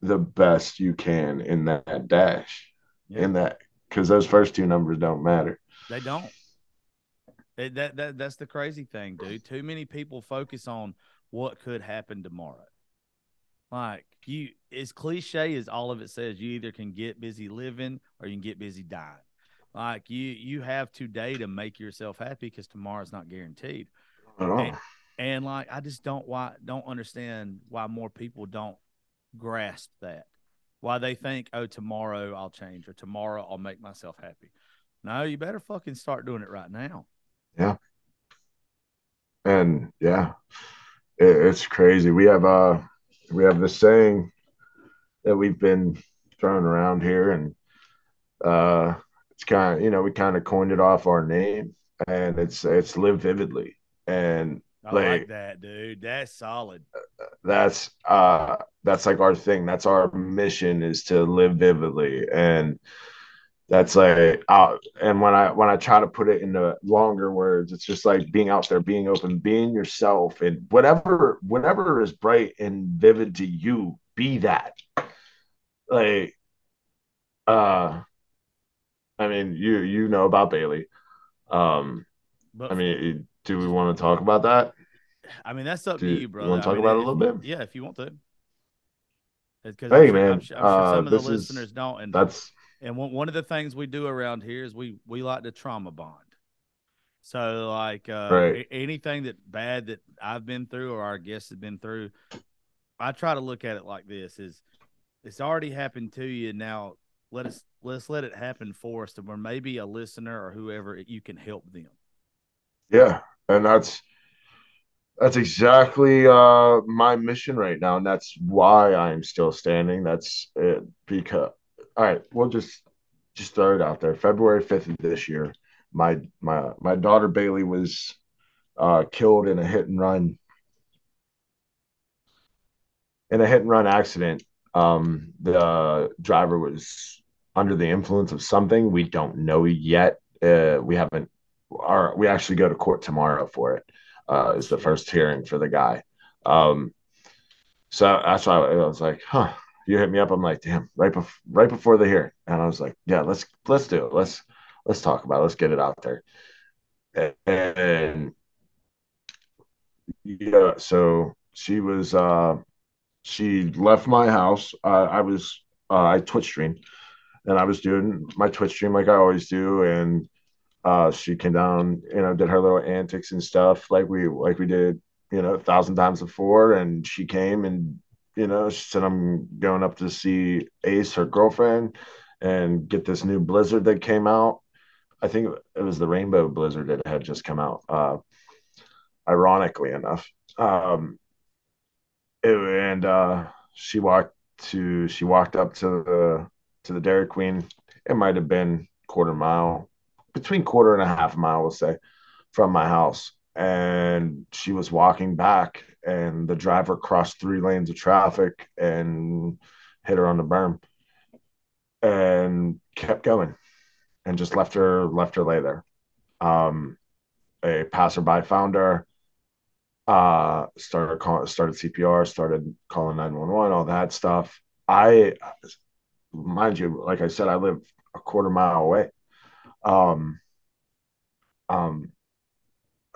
Speaker 3: the best you can in that dash,
Speaker 2: Yeah.
Speaker 3: in that because those first two numbers don't matter.
Speaker 2: They don't. It, that that that's the crazy thing, dude. Too many people focus on what could happen tomorrow. Like you, as cliche as all of it says, you either can get busy living or you can get busy dying. Like you, you have today to make yourself happy because tomorrow's not guaranteed. And, and like I just don't why don't understand why more people don't grasp that. Why they think, oh, tomorrow I'll change or tomorrow I'll make myself happy. No, you better fucking start doing it right now. Yeah.
Speaker 3: And yeah, it, it's crazy. We have uh we have this saying that we've been throwing around here, and uh, it's kind of you know we kind of coined it off our name, and it's it's live vividly, and
Speaker 2: I
Speaker 3: Like-
Speaker 2: like that, dude. That's solid.
Speaker 3: that's uh that's like our thing. That's our mission is to live vividly, and that's like uh, and when i when i try to put it into longer words it's just like being out there being open being yourself and whatever whatever is bright and vivid to you be that like uh i mean you you know about bailey um
Speaker 2: But
Speaker 3: i mean do we want to talk about that
Speaker 2: I mean, that's up
Speaker 3: Do
Speaker 2: to
Speaker 3: you-
Speaker 2: bro
Speaker 3: you wanna
Speaker 2: I
Speaker 3: talk
Speaker 2: mean,
Speaker 3: about it a little
Speaker 2: you-
Speaker 3: bit?
Speaker 2: Yeah, if you want to. Because
Speaker 3: Hey,
Speaker 2: I'm sure,
Speaker 3: man,
Speaker 2: I'm sure, I'm sure
Speaker 3: uh,
Speaker 2: some of the
Speaker 3: this is-
Speaker 2: listeners don't. And
Speaker 3: that's
Speaker 2: and one, one of the things we do around here is we we like to trauma bond. So like uh,
Speaker 3: Right.
Speaker 2: anything that bad that I've been through or our guests have been through, I try to look at it like this: is it's already happened to you. Now let us let's let it happen for us, to where maybe a listener or whoever you can help them.
Speaker 3: Yeah, and that's that's exactly uh my mission right now, and that's why I'm still standing. That's it because all right, we'll just just throw it out there. February 5th of this year, my my my daughter Bailey was uh killed in a hit and run in a hit and run accident. Um the driver was under the influence of something we don't know yet. Uh we haven't our we actually go to court tomorrow for it. Uh, is the first hearing for the guy. Um, so that's why I was like, huh. You hit me up. I'm like, damn, right before right before the hearing, and I was like, yeah, let's let's do it. Let's let's talk about it. Let's get it out there. And yeah, so she was uh she left my house. Uh, I was uh, I Twitch stream and I was doing my Twitch stream like I always do, and uh, she came down, you know, did her little antics and stuff like we like we did, you know, a thousand times before. And she came and you know, she said I'm going up to see Ace, her girlfriend, and get this new blizzard that came out. I think it was the Rainbow Blizzard that had just come out. Uh, ironically enough, um, it, and uh, she walked to she walked up to the to the Dairy Queen. It might have been quarter mile between quarter and a half mile, we'll say, from my house. And she was walking back, and the driver crossed three lanes of traffic and hit her on the berm and kept going and just left her left her lay there. Um, a passerby found her, uh, started calling, started CPR, started calling 911, all that stuff. I, mind you, like I said, I live a quarter mile away. Um, um,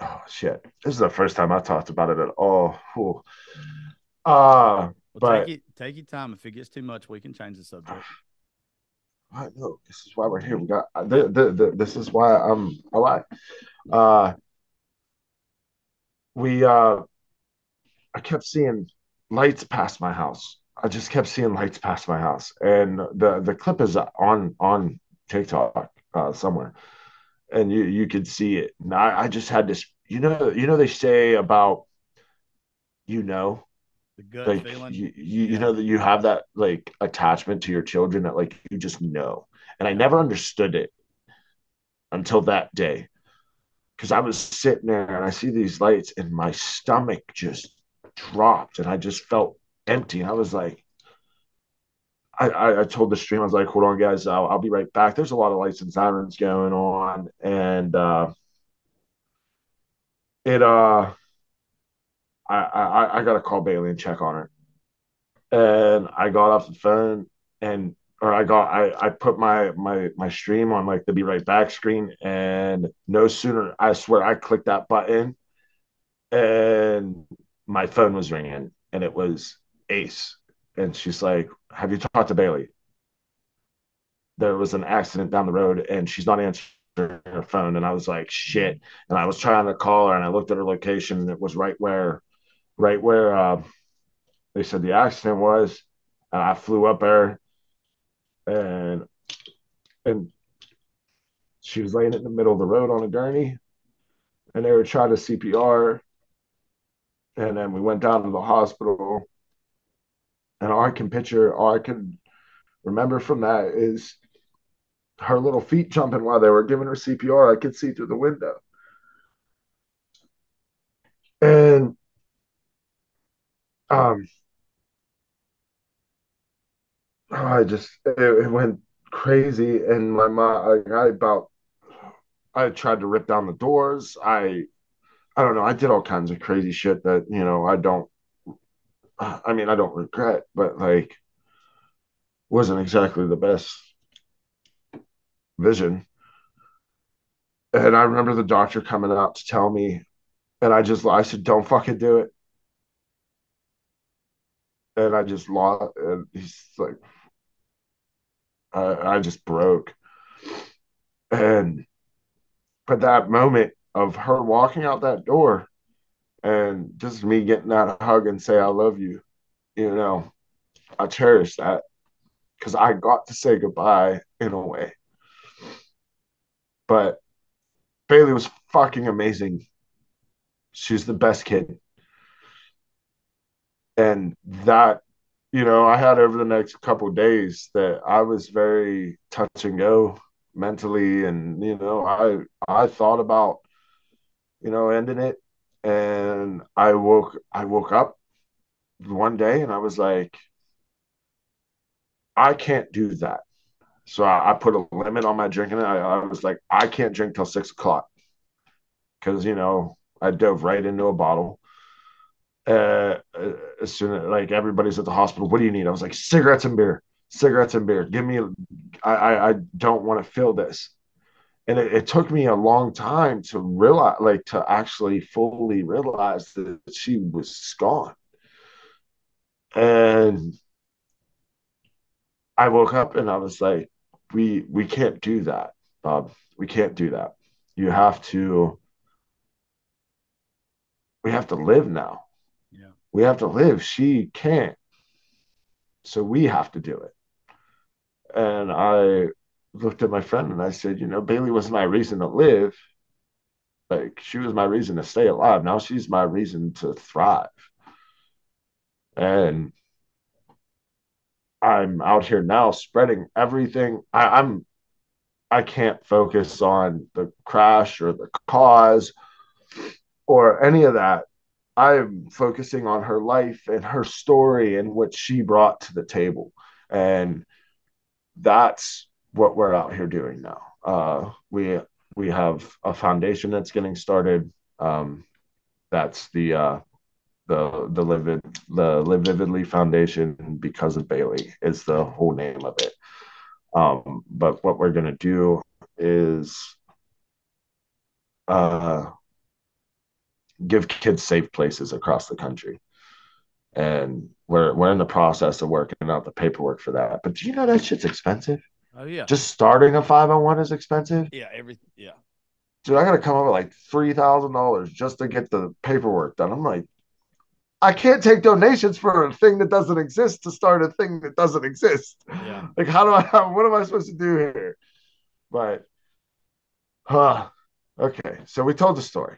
Speaker 3: oh shit, this is the first time I talked about it at all. Whew. Uh,
Speaker 2: Well,
Speaker 3: But-
Speaker 2: take it take your time. If it gets too much, we can change the subject.
Speaker 3: I know this is why we're here. We got the, the, the, this is why I'm alive. Uh, we uh, I kept seeing lights past my house. I just kept seeing lights past my house, and the the clip is on on TikTok uh, somewhere, and you you could see it. And I, I just had this, you know, you know they say about, you know,
Speaker 2: The gut
Speaker 3: like
Speaker 2: feeling.
Speaker 3: you, you, you know that you have that like attachment to your children that like you just know. And i never understood it until that day. Because i was sitting there and i see these lights and my stomach just dropped and i just felt empty. And i was like I, I, told the stream, I was like, hold on, guys, I'll, I'll be right back. There's a lot of lights and sirens going on. And uh, it, uh, I, I, I got to call Bailey and check on her and I got off the phone and or I got I I put my my my stream on like the be right back screen and no sooner I swear I clicked that button and my phone was ringing and it was Ace and she's like have you talked to Bailey? There was an accident down the road and she's not answering her phone and I was like shit. And I was trying to call her and I looked at her location and it was right where right where uh, they said the accident was and I flew up there and and she was laying in the middle of the road on a gurney and they were trying to CPR and then we went down to the hospital and all I can picture all I can remember from that is her little feet jumping while they were giving her CPR. I could see through the window. And um I just it, it went crazy and my mom I, I about I tried to rip down the doors. I I don't know, I did all kinds of crazy shit that, you know, I don't I mean, I don't regret, but like wasn't exactly the best vision. And I remember the doctor coming out to tell me, and I just I said, "Don't fucking do it." And I just lost. And he's like, I, I just broke. And but that moment of her walking out that door, and just me getting that hug and say, "I love you," you know, I cherish that because I got to say goodbye in a way. But Bailey was fucking amazing. She's the best kid. And that, you know, I had over the next couple days that I was very touch and go mentally. And, you know, I I thought about, you know, ending it. And I woke I woke up one day and I was like, I can't do that. So I, I, put a limit on my drinking. I, I was like, I can't drink till six o'clock because you know I dove right into a bottle. Uh, as soon as like everybody's at the hospital, what do you need? I was like, cigarettes and beer, cigarettes and beer. Give me, I, I, I don't want to feel this. And it, it took me a long time to realize, like, to actually fully realize that she was gone. And I woke up and I was like, we we can't do that, Bob. We can't do that. You have to we have to live now.
Speaker 2: Yeah.
Speaker 3: We have to live. She can't. So we have to do it. And I looked at my friend and I said, you know, Bailey was my reason to live. Like she was my reason to stay alive. Now she's my reason to thrive. And I'm out here now spreading everything. I, I'm I can't focus on the crash or the cause or any of that. I'm focusing on her life and her story and what she brought to the table. And that's what we're out here doing now. Uh, we we have a foundation that's getting started. Um, that's the uh, the the live the live vividly foundation because of bailey is the whole name of it um, but what we're to do is uh, give kids safe places across the country and we're we're in the process of working out the paperwork for that but do you know that shit's expensive
Speaker 2: oh yeah
Speaker 3: just starting a 501 is expensive
Speaker 2: yeah every yeah
Speaker 3: dude i gotta come up with like $3000 just to get the paperwork done i'm like I can't take donations for a thing that doesn't exist to start a thing that doesn't exist.
Speaker 2: Yeah.
Speaker 3: Like, how do I? What am I supposed to do here? But, huh? Okay, so we told the story.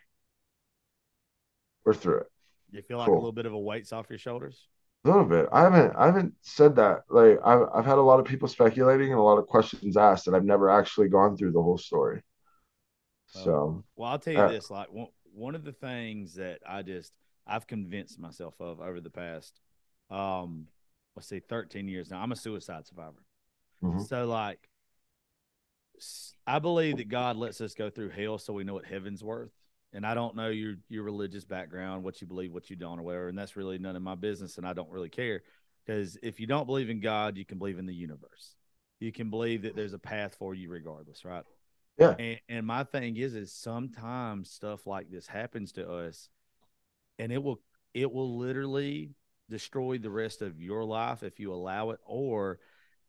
Speaker 3: We're through it.
Speaker 2: You feel like cool. a little bit of a weight's off your shoulders.
Speaker 3: A little bit. I haven't. I haven't said that. Like, I've I've had a lot of people speculating and a lot of questions asked, and I've never actually gone through the whole story. So,
Speaker 2: well, I'll tell you uh, this: like one one of the things that I just I've convinced myself of over the past, um, let's see, 13 years now. I'm a suicide survivor. Mm-hmm. So, like, I believe that God lets us go through hell so we know what heaven's worth. And I don't know your your religious background, what you believe, what you don't, or whatever. And that's really none of my business, and I don't really care. Because if you don't believe in God, you can believe in the universe. You can believe that there's a path for you regardless, right?
Speaker 3: Yeah.
Speaker 2: And, and my thing is, is sometimes stuff like this happens to us, and it will it will literally destroy the rest of your life if you allow it, or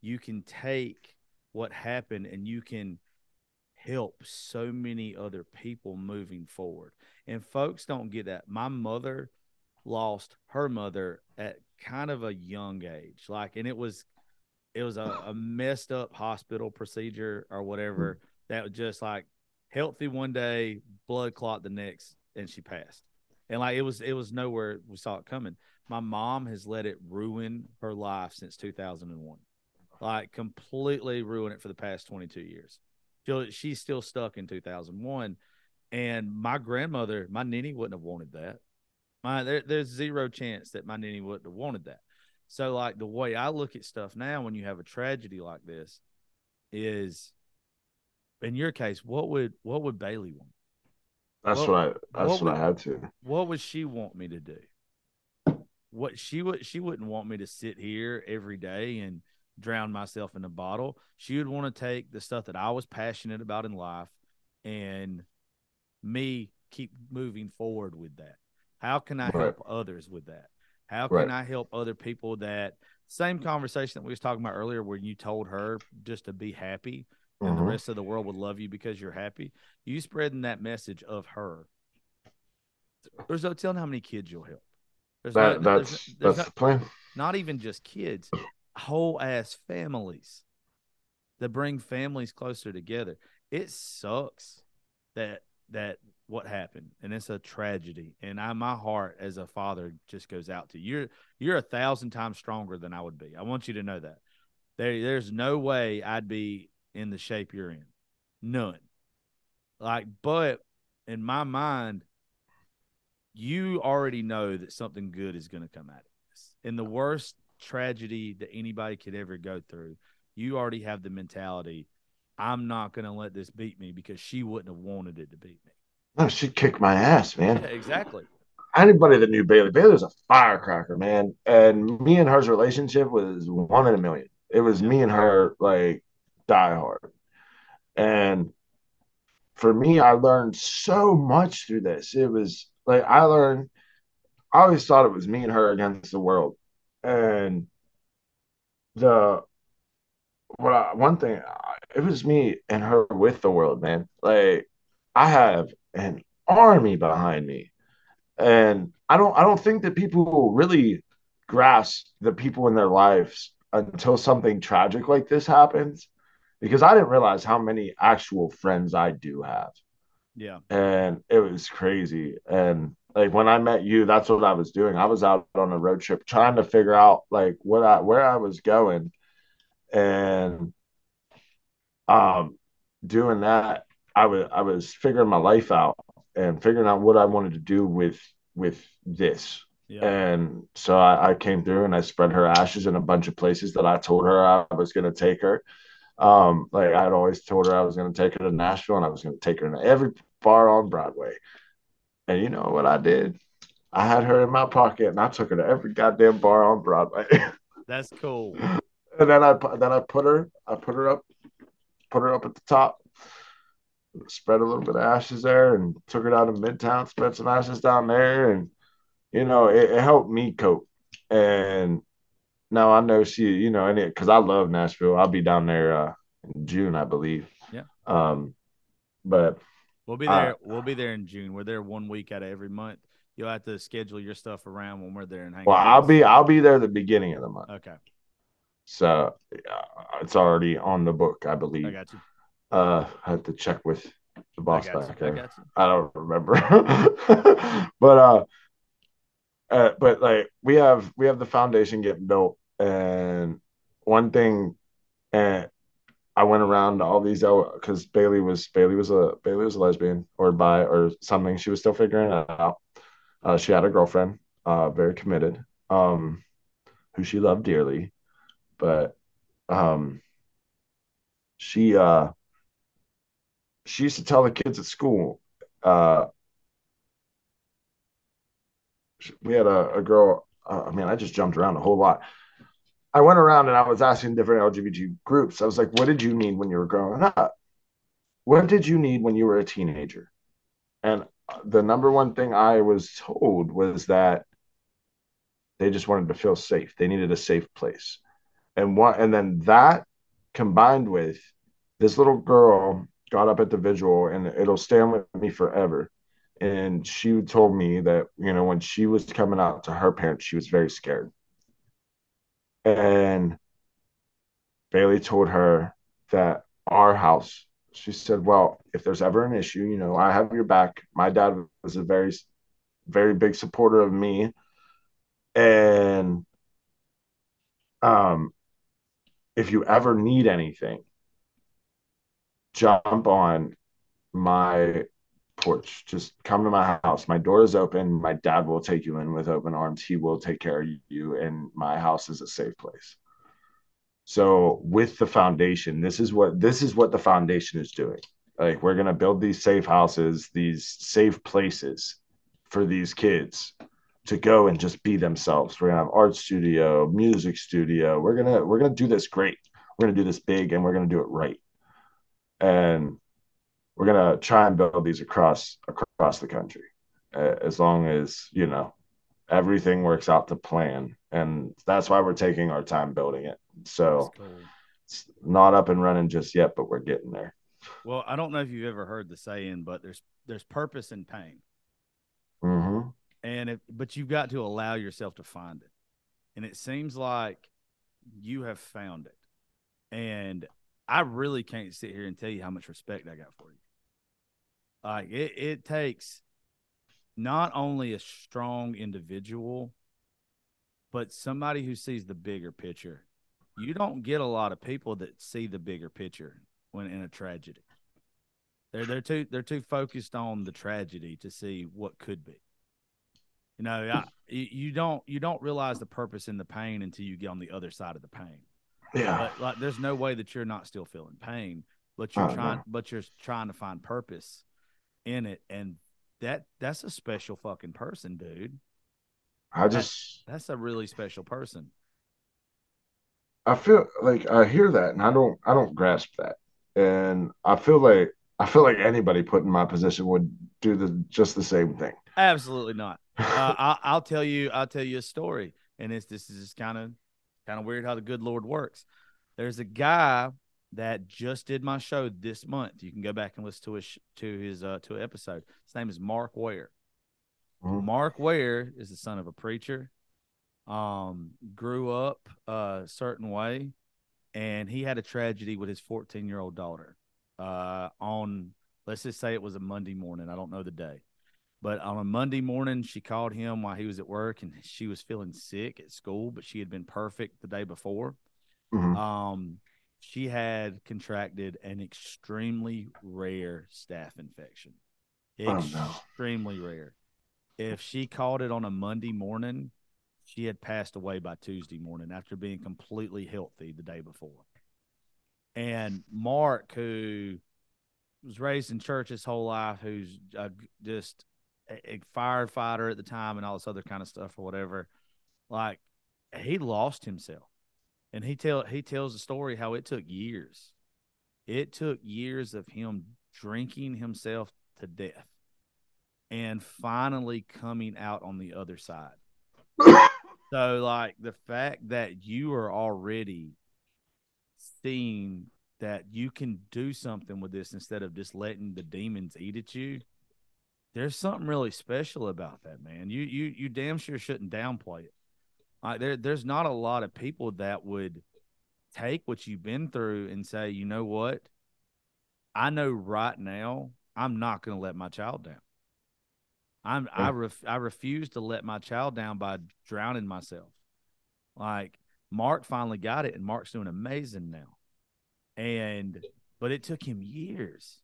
Speaker 2: you can take what happened and you can help so many other people moving forward. And folks don't get that. My mother lost her mother at kind of a young age. Like, and it was it was a, a messed up hospital procedure or whatever mm. that was just like healthy one day, blood clot the next, and she passed. And like it was it was nowhere we saw it coming. My mom has let it ruin her life since 2001. Like completely ruin it for the past 22 years. She's still stuck in 2001. And my grandmother, my ninny wouldn't have wanted that. My there, there's zero chance that my ninny wouldn't have wanted that. So like the way I look at stuff now when you have a tragedy like this is in your case, what would what would Bailey want?
Speaker 3: That's what, what I that's what, what would, I had to.
Speaker 2: What would she want me to do? What she would she wouldn't want me to sit here every day and drown myself in a bottle. She would want to take the stuff that I was passionate about in life and me keep moving forward with that. How can I right. help others with that? How can right. I help other people that same conversation that we was talking about earlier where you told her just to be happy and mm-hmm. the rest of the world would love you because you're happy. You spreading that message of her. There's no telling how many kids you'll help.
Speaker 3: There's that, no, that's there's, there's that's the plan.
Speaker 2: Not even just kids, whole ass families that bring families closer together. It sucks that that what happened and it's a tragedy and I my heart as a father just goes out to you. You're you're a thousand times stronger than I would be. I want you to know that. There there's no way I'd be in the shape you're in. None. Like but in my mind you already know that something good is going to come out of this. In the worst tragedy that anybody could ever go through, you already have the mentality, I'm not going to let this beat me because she wouldn't have wanted it to beat me.
Speaker 3: No, she'd kick my ass, man.
Speaker 2: Yeah, exactly.
Speaker 3: Anybody that knew Bailey, Bailey was a firecracker, man. And me and her's relationship was one in a million. It was me and her, like, die hard. And for me, I learned so much through this. It was like I learned, I always thought it was me and her against the world and the what I, one thing it was me and her with the world man. Like i have an army behind me. And i don't i don't think that people really grasp the people in their lives until something tragic like this happens because i didn't realize how many actual friends i do have.
Speaker 2: Yeah.
Speaker 3: And it was crazy. And like when I met you, that's what I was doing. I was out on a road trip trying to figure out like what I where I was going and um doing that I was I was figuring my life out and figuring out what I wanted to do with with this. Yeah. And so I, I, came through and I spread her ashes in a bunch of places that I told her I was going to take her. Um, like I'd always told her I was going to take her to Nashville and I was going to take her to every bar on Broadway. And you know what I did? I had her in my pocket and I took her to every goddamn bar on Broadway.
Speaker 2: That's cool.
Speaker 3: and then I then I put her I put her up put her up at the top, spread a little bit of ashes there, and took her down to Midtown, spread some ashes down there, and you know it, it helped me cope. And now I know she, you know, and it because I love Nashville. I'll be down there uh, in June, I believe.
Speaker 2: Yeah.
Speaker 3: Um, but
Speaker 2: We'll be there. Uh, we'll be there in June. We're there one week out of every month. You'll have to schedule your stuff around when we're there and hang. Out.
Speaker 3: Well, I'll be I'll be there the beginning of the month.
Speaker 2: Okay.
Speaker 3: So uh, it's already on the book, I believe. I
Speaker 2: got you.
Speaker 3: Uh, I have to check with the boss back there.
Speaker 2: I,
Speaker 3: I don't remember, but uh, uh, but like we have we have the foundation getting built, and one thing, and I went around all these because Bailey was Bailey was a Bailey was a lesbian or bi or something. She was still figuring it out. Uh, she had a girlfriend, uh, very committed, um, who she loved dearly, but um, she uh, she used to tell the kids at school. Uh, we had a, a girl. Uh, I mean, I just jumped around a whole lot. I went around and I was asking different LGBT groups. I was like, what did you need when you were growing up? What did you need when you were a teenager? And the number one thing I was told was that they just wanted to feel safe. They needed a safe place. And what and then that combined with this little girl got up at the vigil and it'll stand with me forever. And she told me that, you know, when she was coming out to her parents, she was very scared. And Bailey told her that our house, she said, Well, if there's ever an issue, you know, I have your back. My dad was a very, very big supporter of me. And um, if you ever need anything, jump on my porch. Just come to my house. My door is open. My dad will take you in with open arms. He will take care of you, and my house is a safe place. So with the foundation, this is what this is what the foundation is doing. Like we're gonna build these safe houses, these safe places for these kids to go and just be themselves. We're gonna have art studio, music studio. We're gonna we're gonna do this great. We're gonna do this big, and we're gonna do it right. And we're gonna try and build these across across the country, as long as you know everything works out to plan. And that's why we're taking our time building it. So it's not up and running just yet, but we're getting there.
Speaker 2: Well, I don't know if you've ever heard the saying, but there's there's purpose in pain.
Speaker 3: Mm-hmm
Speaker 2: and if, but you've got to allow yourself to find it and it seems like you have found it and i really can't sit here and tell you how much respect i got for you like it, it takes not only a strong individual but somebody who sees the bigger picture you don't get a lot of people that see the bigger picture when in a tragedy they're they're too they're too focused on the tragedy to see what could be you know, I, you don't you don't realize the purpose in the pain until you get on the other side of the pain.
Speaker 3: Yeah.
Speaker 2: But, like, there's no way that you're not still feeling pain, but you're oh, trying, know. but you're trying to find purpose in it, and that that's a special fucking person, dude.
Speaker 3: I just
Speaker 2: that, that's a really special person.
Speaker 3: I feel like I hear that, and I don't I don't grasp that, and I feel like I feel like anybody put in my position would do the just the same thing.
Speaker 2: Absolutely not. Uh, I'll, I'll, tell you. I'll tell you a story, and it's this is kind of kind of weird how the good Lord works. There's a guy that just did my show this month. You can go back and listen to his to his uh, to an episode. His name is Mark Ware. Mm-hmm. Mark Ware is the son of a preacher. Um, grew up a certain way, and he had a tragedy with his 14 year old daughter. Uh, on let's just say it was a Monday morning. I don't know the day but on a Monday morning, she called him while he was at work, and she was feeling sick at school, but she had been perfect the day before. Mm-hmm. Um, she had contracted an extremely rare staph infection. Extremely oh, no. rare. If she caught it on a Monday morning, she had passed away by Tuesday morning after being completely healthy the day before. And Mark, who was raised in church his whole life, who's uh, just a, firefighter at the time and all this other kind of stuff or whatever. Like he lost himself, and he tell he tells the story how it took years. It took years of him drinking himself to death, and finally coming out on the other side. so, like the fact that you are already seeing that you can do something with this instead of just letting the demons eat at you there's something really special about that, man. You you you damn sure shouldn't downplay it. Like there there's not a lot of people that would take what you've been through and say, you know what? I know right now I'm not going to let my child down. I'm I oh. ref, I refuse to let my child down by drowning myself. Like Mark finally got it, and Mark's doing amazing now. And but it took him years.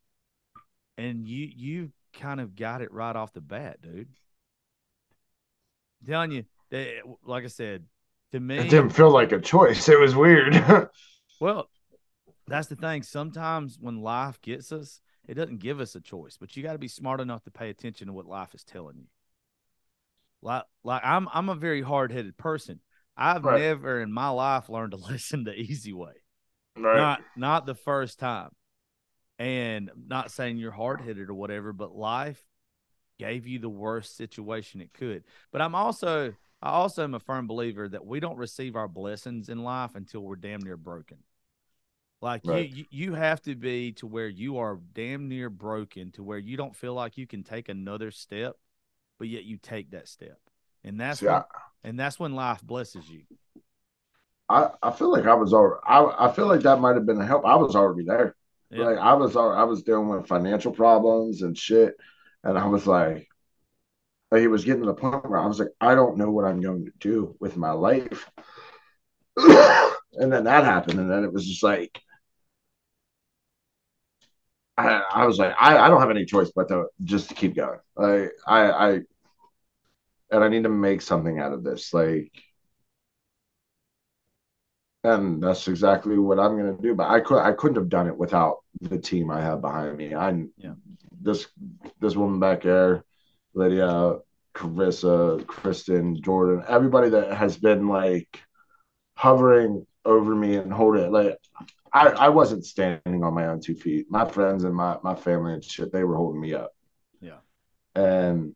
Speaker 2: And you you kind of got it right off the bat, dude. I'm telling you, like I said, to me,
Speaker 3: it didn't feel like a choice. It was weird.
Speaker 2: well, that's the thing. Sometimes when life gets us, it doesn't give us a choice, but you got to be smart enough to pay attention to what life is telling you. Like, like I'm, I'm a very hard headed person, I've
Speaker 3: Right.
Speaker 2: never in my life learned to listen the easy way.
Speaker 3: Right.
Speaker 2: Not not the first time. And I'm not saying you're hard headed or whatever, but life gave you the worst situation it could. But I'm also I also am a firm believer that we don't receive our blessings in life until we're damn near broken. Like
Speaker 3: Right.
Speaker 2: you, you have to be to where you are damn near broken to where you don't feel like you can take another step, but yet you take that step. And that's
Speaker 3: See,
Speaker 2: when,
Speaker 3: I,
Speaker 2: and that's when life blesses you.
Speaker 3: I, I feel like I was already, I, I feel like that might have been a help. I was already there.
Speaker 2: Yeah.
Speaker 3: Like I was, I was dealing with financial problems and shit, and I was like, it was getting to the point where I was like, I don't know what I'm going to do with my life. and then that happened, and then it was just like, I, I was like, I, I don't have any choice but to just to keep going. Like I, I, and I need to make something out of this. Like and that's exactly what I'm going to do. But I could I couldn't have done it without the team I have behind me. I
Speaker 2: Yeah.
Speaker 3: this this woman back there, Lydia, Carissa, Kristen, Jordan, everybody that has been like hovering over me and holding like I, I wasn't standing on my own two feet. My friends and my my family and shit, they were holding me up.
Speaker 2: Yeah.
Speaker 3: And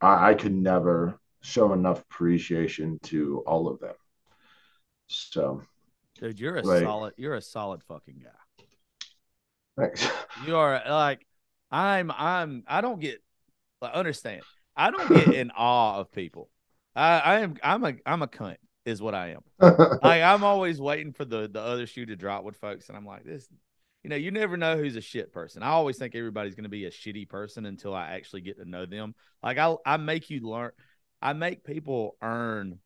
Speaker 3: I, I could never show enough appreciation to all of them. So
Speaker 2: Dude, you're a
Speaker 3: Like-
Speaker 2: solid you're a solid fucking guy.
Speaker 3: thanks.
Speaker 2: You are like I'm I'm I don't get like, understand. I don't get in awe of people. I, I am I'm a I'm a cunt is what I am. Like I'm always waiting for the the other shoe to drop with folks, and I'm like this. You know, you never know who's a shit person. I always think everybody's going to be a shitty person until I actually get to know them. Like I I make you learn. I make people earn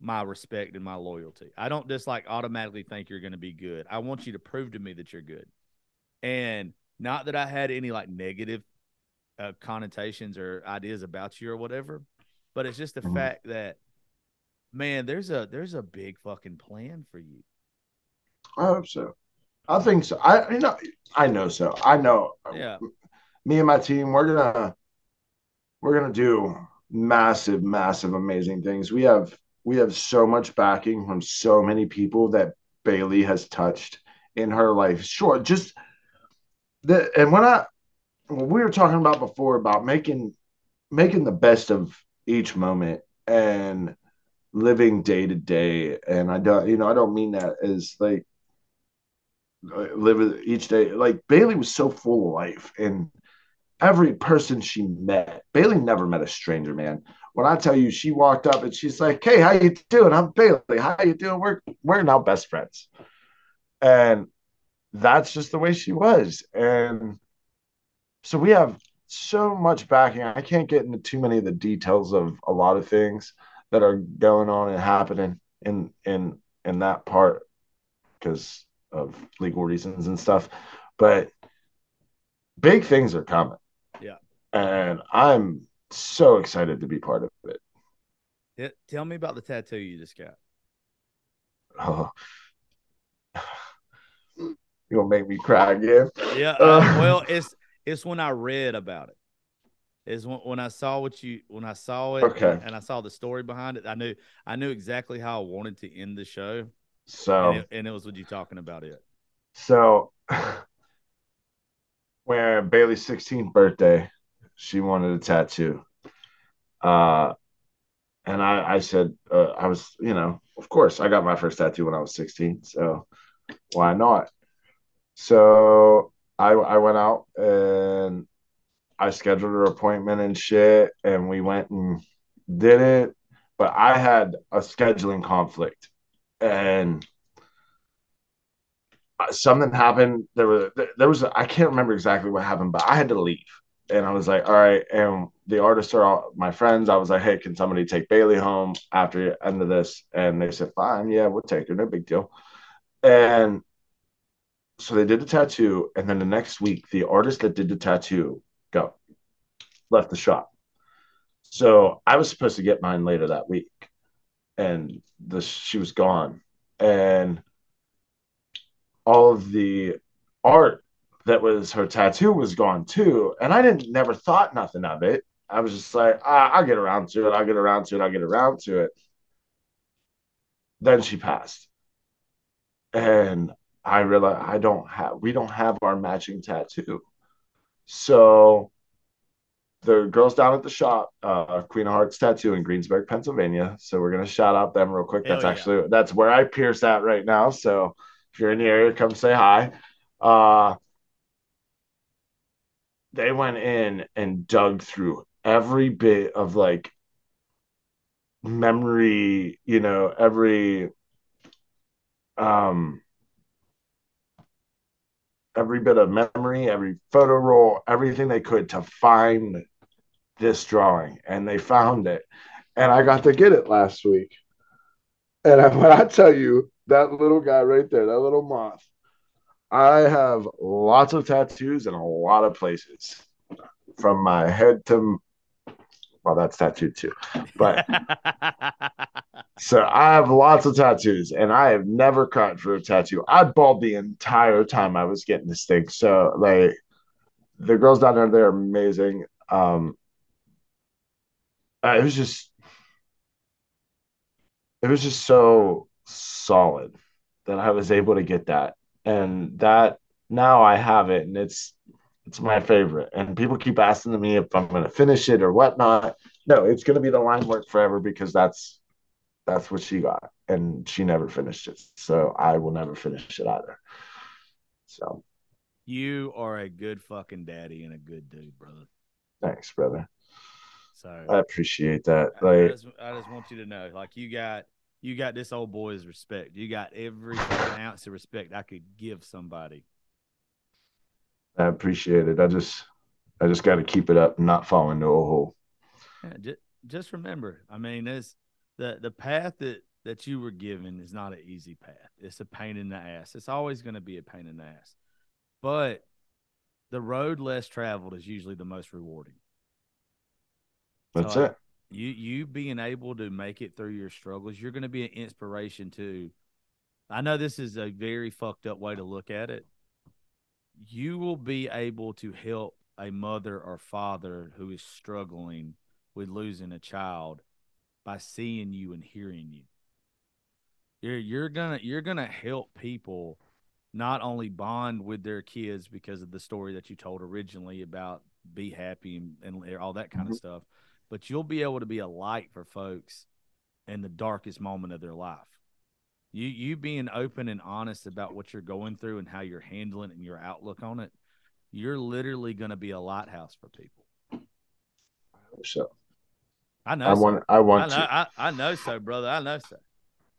Speaker 2: my respect and my loyalty. I don't just like automatically think you're going to be good. I want you to prove to me that you're good. And not that I had any like negative uh, connotations or ideas about you or whatever, but it's just the
Speaker 3: Mhm.
Speaker 2: fact that man, there's a there's a big fucking plan for you.
Speaker 3: I hope so. I think so. I you know I know so. I know.
Speaker 2: Yeah.
Speaker 3: Me and my team, we're gonna we're gonna do massive, massive, amazing things. We have we have so much backing from so many people that Bailey has touched in her life. Sure, just the and when I when we were talking about before about making making the best of each moment and living day to day. And i don't you know i don't mean that as like uh, live each day. Like bailey was so full of life and every person she met bailey never met a stranger man. When i tell you she walked up and she's like hey how you doing? I'm bailey. How you doing? We're we're now best friends. And that's just the way she was. And so we have so much backing i can't get into too many of the details of a lot of things that are going on and happening in in in that part because of legal reasons and stuff but big things are coming
Speaker 2: Yeah.
Speaker 3: and i'm so excited to be part of it
Speaker 2: Yeah, Tell me about the tattoo you just got.
Speaker 3: oh. you gonna make me cry again
Speaker 2: Yeah.
Speaker 3: Uh,
Speaker 2: well, it's it's when I read about it. Is when, when I saw what you when I saw it
Speaker 3: Okay.
Speaker 2: and I saw the story behind it. I knew I knew exactly how I wanted to end the show,
Speaker 3: so
Speaker 2: and, it, and it was with you talking about it.
Speaker 3: So where Bailey's 16th birthday, she wanted a tattoo. Uh and I, I said, uh, I was, you know, of course, I got my first tattoo when I was 16. So why not? So I, I went out and I scheduled her appointment and shit. And we went and did it. But I had a scheduling conflict. And something happened. There was there was I can't remember exactly what happened, but I had to leave, and I was like, all right. And the artists are all my friends. I was like, hey, can somebody take Bailey home after the end of this? And they said, fine, yeah, we'll take her, no big deal. And so they did the tattoo, and then the next week, the artist that did the tattoo go left the shop. So I was supposed to get mine later that week, and the she was gone, and all of the art that was her tattoo was gone too. And I didn't never thought nothing of it. I was just like, ah, I'll get around to it. I'll get around to it. I'll get around to it. then she passed. And I realized I don't have we don't have our matching tattoo. So the girls down at the shop, uh, Queen of Hearts Tattoo in Greensburg, Pennsylvania. So we're gonna shout out them real quick.
Speaker 2: Hell
Speaker 3: that's
Speaker 2: yeah.
Speaker 3: actually that's where I pierce at right now. So if you're in the area, come say hi. Uh, they went in and dug through every bit of like memory, you know, every um every bit of memory, every photo roll, everything they could to find this drawing, and they found it. And I got to get it last week. And I, when I tell you that little guy right there, that little moth, I have lots of tattoos in a lot of places, from my head to well, that's tattooed too, but so I have lots of tattoos, and I have never cried for a tattoo. I bawled the entire time I was getting this thing. So like, the girls down there, they're amazing. Um, uh, it was just, it was just so solid that I was able to get that, and that now I have it, and it's it's my favorite. And people keep asking me if I'm going to finish it or whatnot. No, it's going to be the line work forever because that's that's what she got, and she never finished it. So I will never finish it either. So
Speaker 2: you are a good fucking daddy and a good dude, brother.
Speaker 3: thanks, brother.
Speaker 2: So
Speaker 3: I appreciate that.
Speaker 2: I,
Speaker 3: Like,
Speaker 2: just, I just want you to know, like you got you got this old boy's respect. You got every ounce of respect I could give somebody.
Speaker 3: I appreciate it. I just, I just got to keep it up and not fall into a hole.
Speaker 2: Yeah, just, just remember, I mean, this the the path that that you were given is not an easy path. It's a pain in the ass. It's always going to be a pain in the ass. But the road less traveled is usually the most rewarding.
Speaker 3: That's
Speaker 2: So,
Speaker 3: it.
Speaker 2: You you being able to make it through your struggles, you're going to be an inspiration to. I know this is a very fucked up way to look at it. You will be able to help a mother or father who is struggling with losing a child by seeing you and hearing you. You're you're gonna you're gonna help people not only bond with their kids because of the story that you told originally about be happy and, and all that kind of mm-hmm. stuff, but you'll be able to be a light for folks in the darkest moment of their life. You you being open and honest about what you're going through and how you're handling it and your outlook on it, you're literally going to be a lighthouse for people.
Speaker 3: So
Speaker 2: I know.
Speaker 3: I
Speaker 2: so.
Speaker 3: want, I
Speaker 2: I
Speaker 3: want
Speaker 2: know,
Speaker 3: to.
Speaker 2: I, I know so, brother. I know so.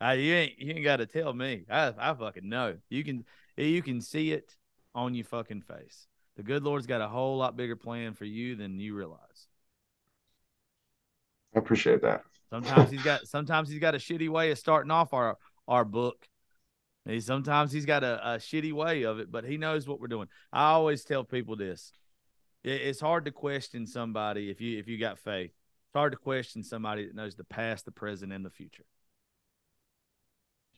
Speaker 2: Uh, you ain't you ain't got to tell me. I I fucking know. You can you can see it on your fucking face. The good Lord's got a whole lot bigger plan for you than you realize.
Speaker 3: I appreciate that.
Speaker 2: Sometimes he's got sometimes he's got a shitty way of starting off our our book. He sometimes he's got a, a shitty way of it, but he knows what we're doing. I always tell people this: It- it's hard to question somebody if you if you got faith. It's hard to question somebody that knows the past, the present, and the future.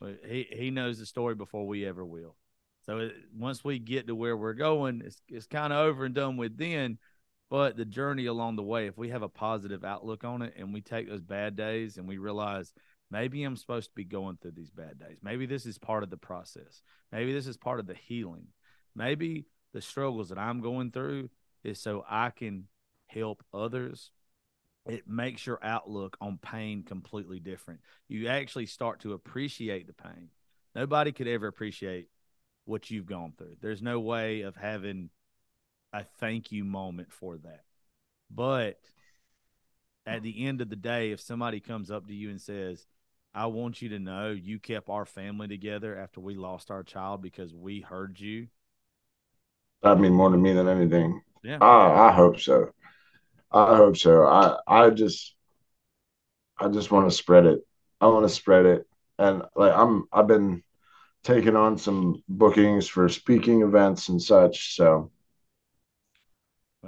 Speaker 2: But he he knows the story before we ever will. So it, once we get to where we're going, it's it's kind of over and done with then. But the journey along the way, if we have a positive outlook on it and we take those bad days and we realize maybe I'm supposed to be going through these bad days, maybe this is part of the process, maybe this is part of the healing, maybe the struggles that I'm going through is so I can help others. It makes your outlook on pain completely different. You actually start to appreciate the pain. Nobody could ever appreciate what you've gone through. There's no way of having a thank you moment for that. But at the end of the day, if somebody comes up to you and says, I want you to know you kept our family together after we lost our child because we heard you.
Speaker 3: That mean more to me than anything.
Speaker 2: Yeah.
Speaker 3: I, I hope so. I hope so. I, I just, I just want to spread it. I want to spread it, and like I'm, I've been taking on some bookings for speaking events and such. So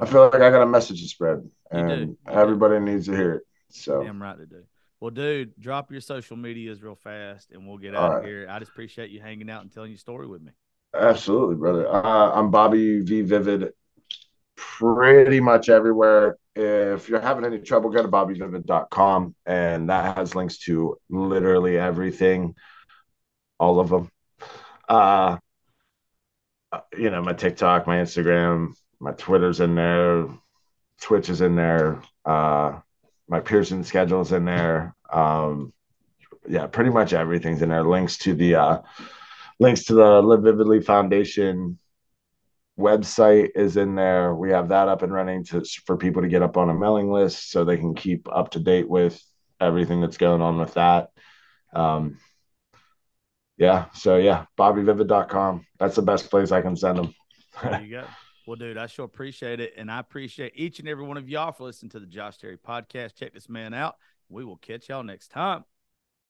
Speaker 3: I feel like I got a message to spread, and
Speaker 2: You
Speaker 3: everybody needs to hear it. So
Speaker 2: Damn right to do. Well, dude, drop your social medias real fast and we'll get out of here. I just appreciate you hanging out and telling your story with me.
Speaker 3: absolutely, brother. Uh, I'm Bobby V Vivid pretty much everywhere. If you're having any trouble, go to bobbyvivid.com and that has links to literally everything, all of them. Uh, you know, my TikTok, my Instagram, my Twitter's in there, Twitch is in there, uh, my Pearson schedule's in there. Um, yeah, pretty much everything's in there. Links to the uh, links to the Live Vividly Foundation website is in there. We have that up and running to for people to get up on a mailing list so they can keep up to date with everything that's going on with that. Um, yeah, so yeah, bobbyvivid.com. That's the best place I can send them.
Speaker 2: there you go. Well, dude, I sure appreciate it. And I appreciate each and every one of y'all for listening to the Josh Terry podcast. Check this man out. We will catch y'all next time.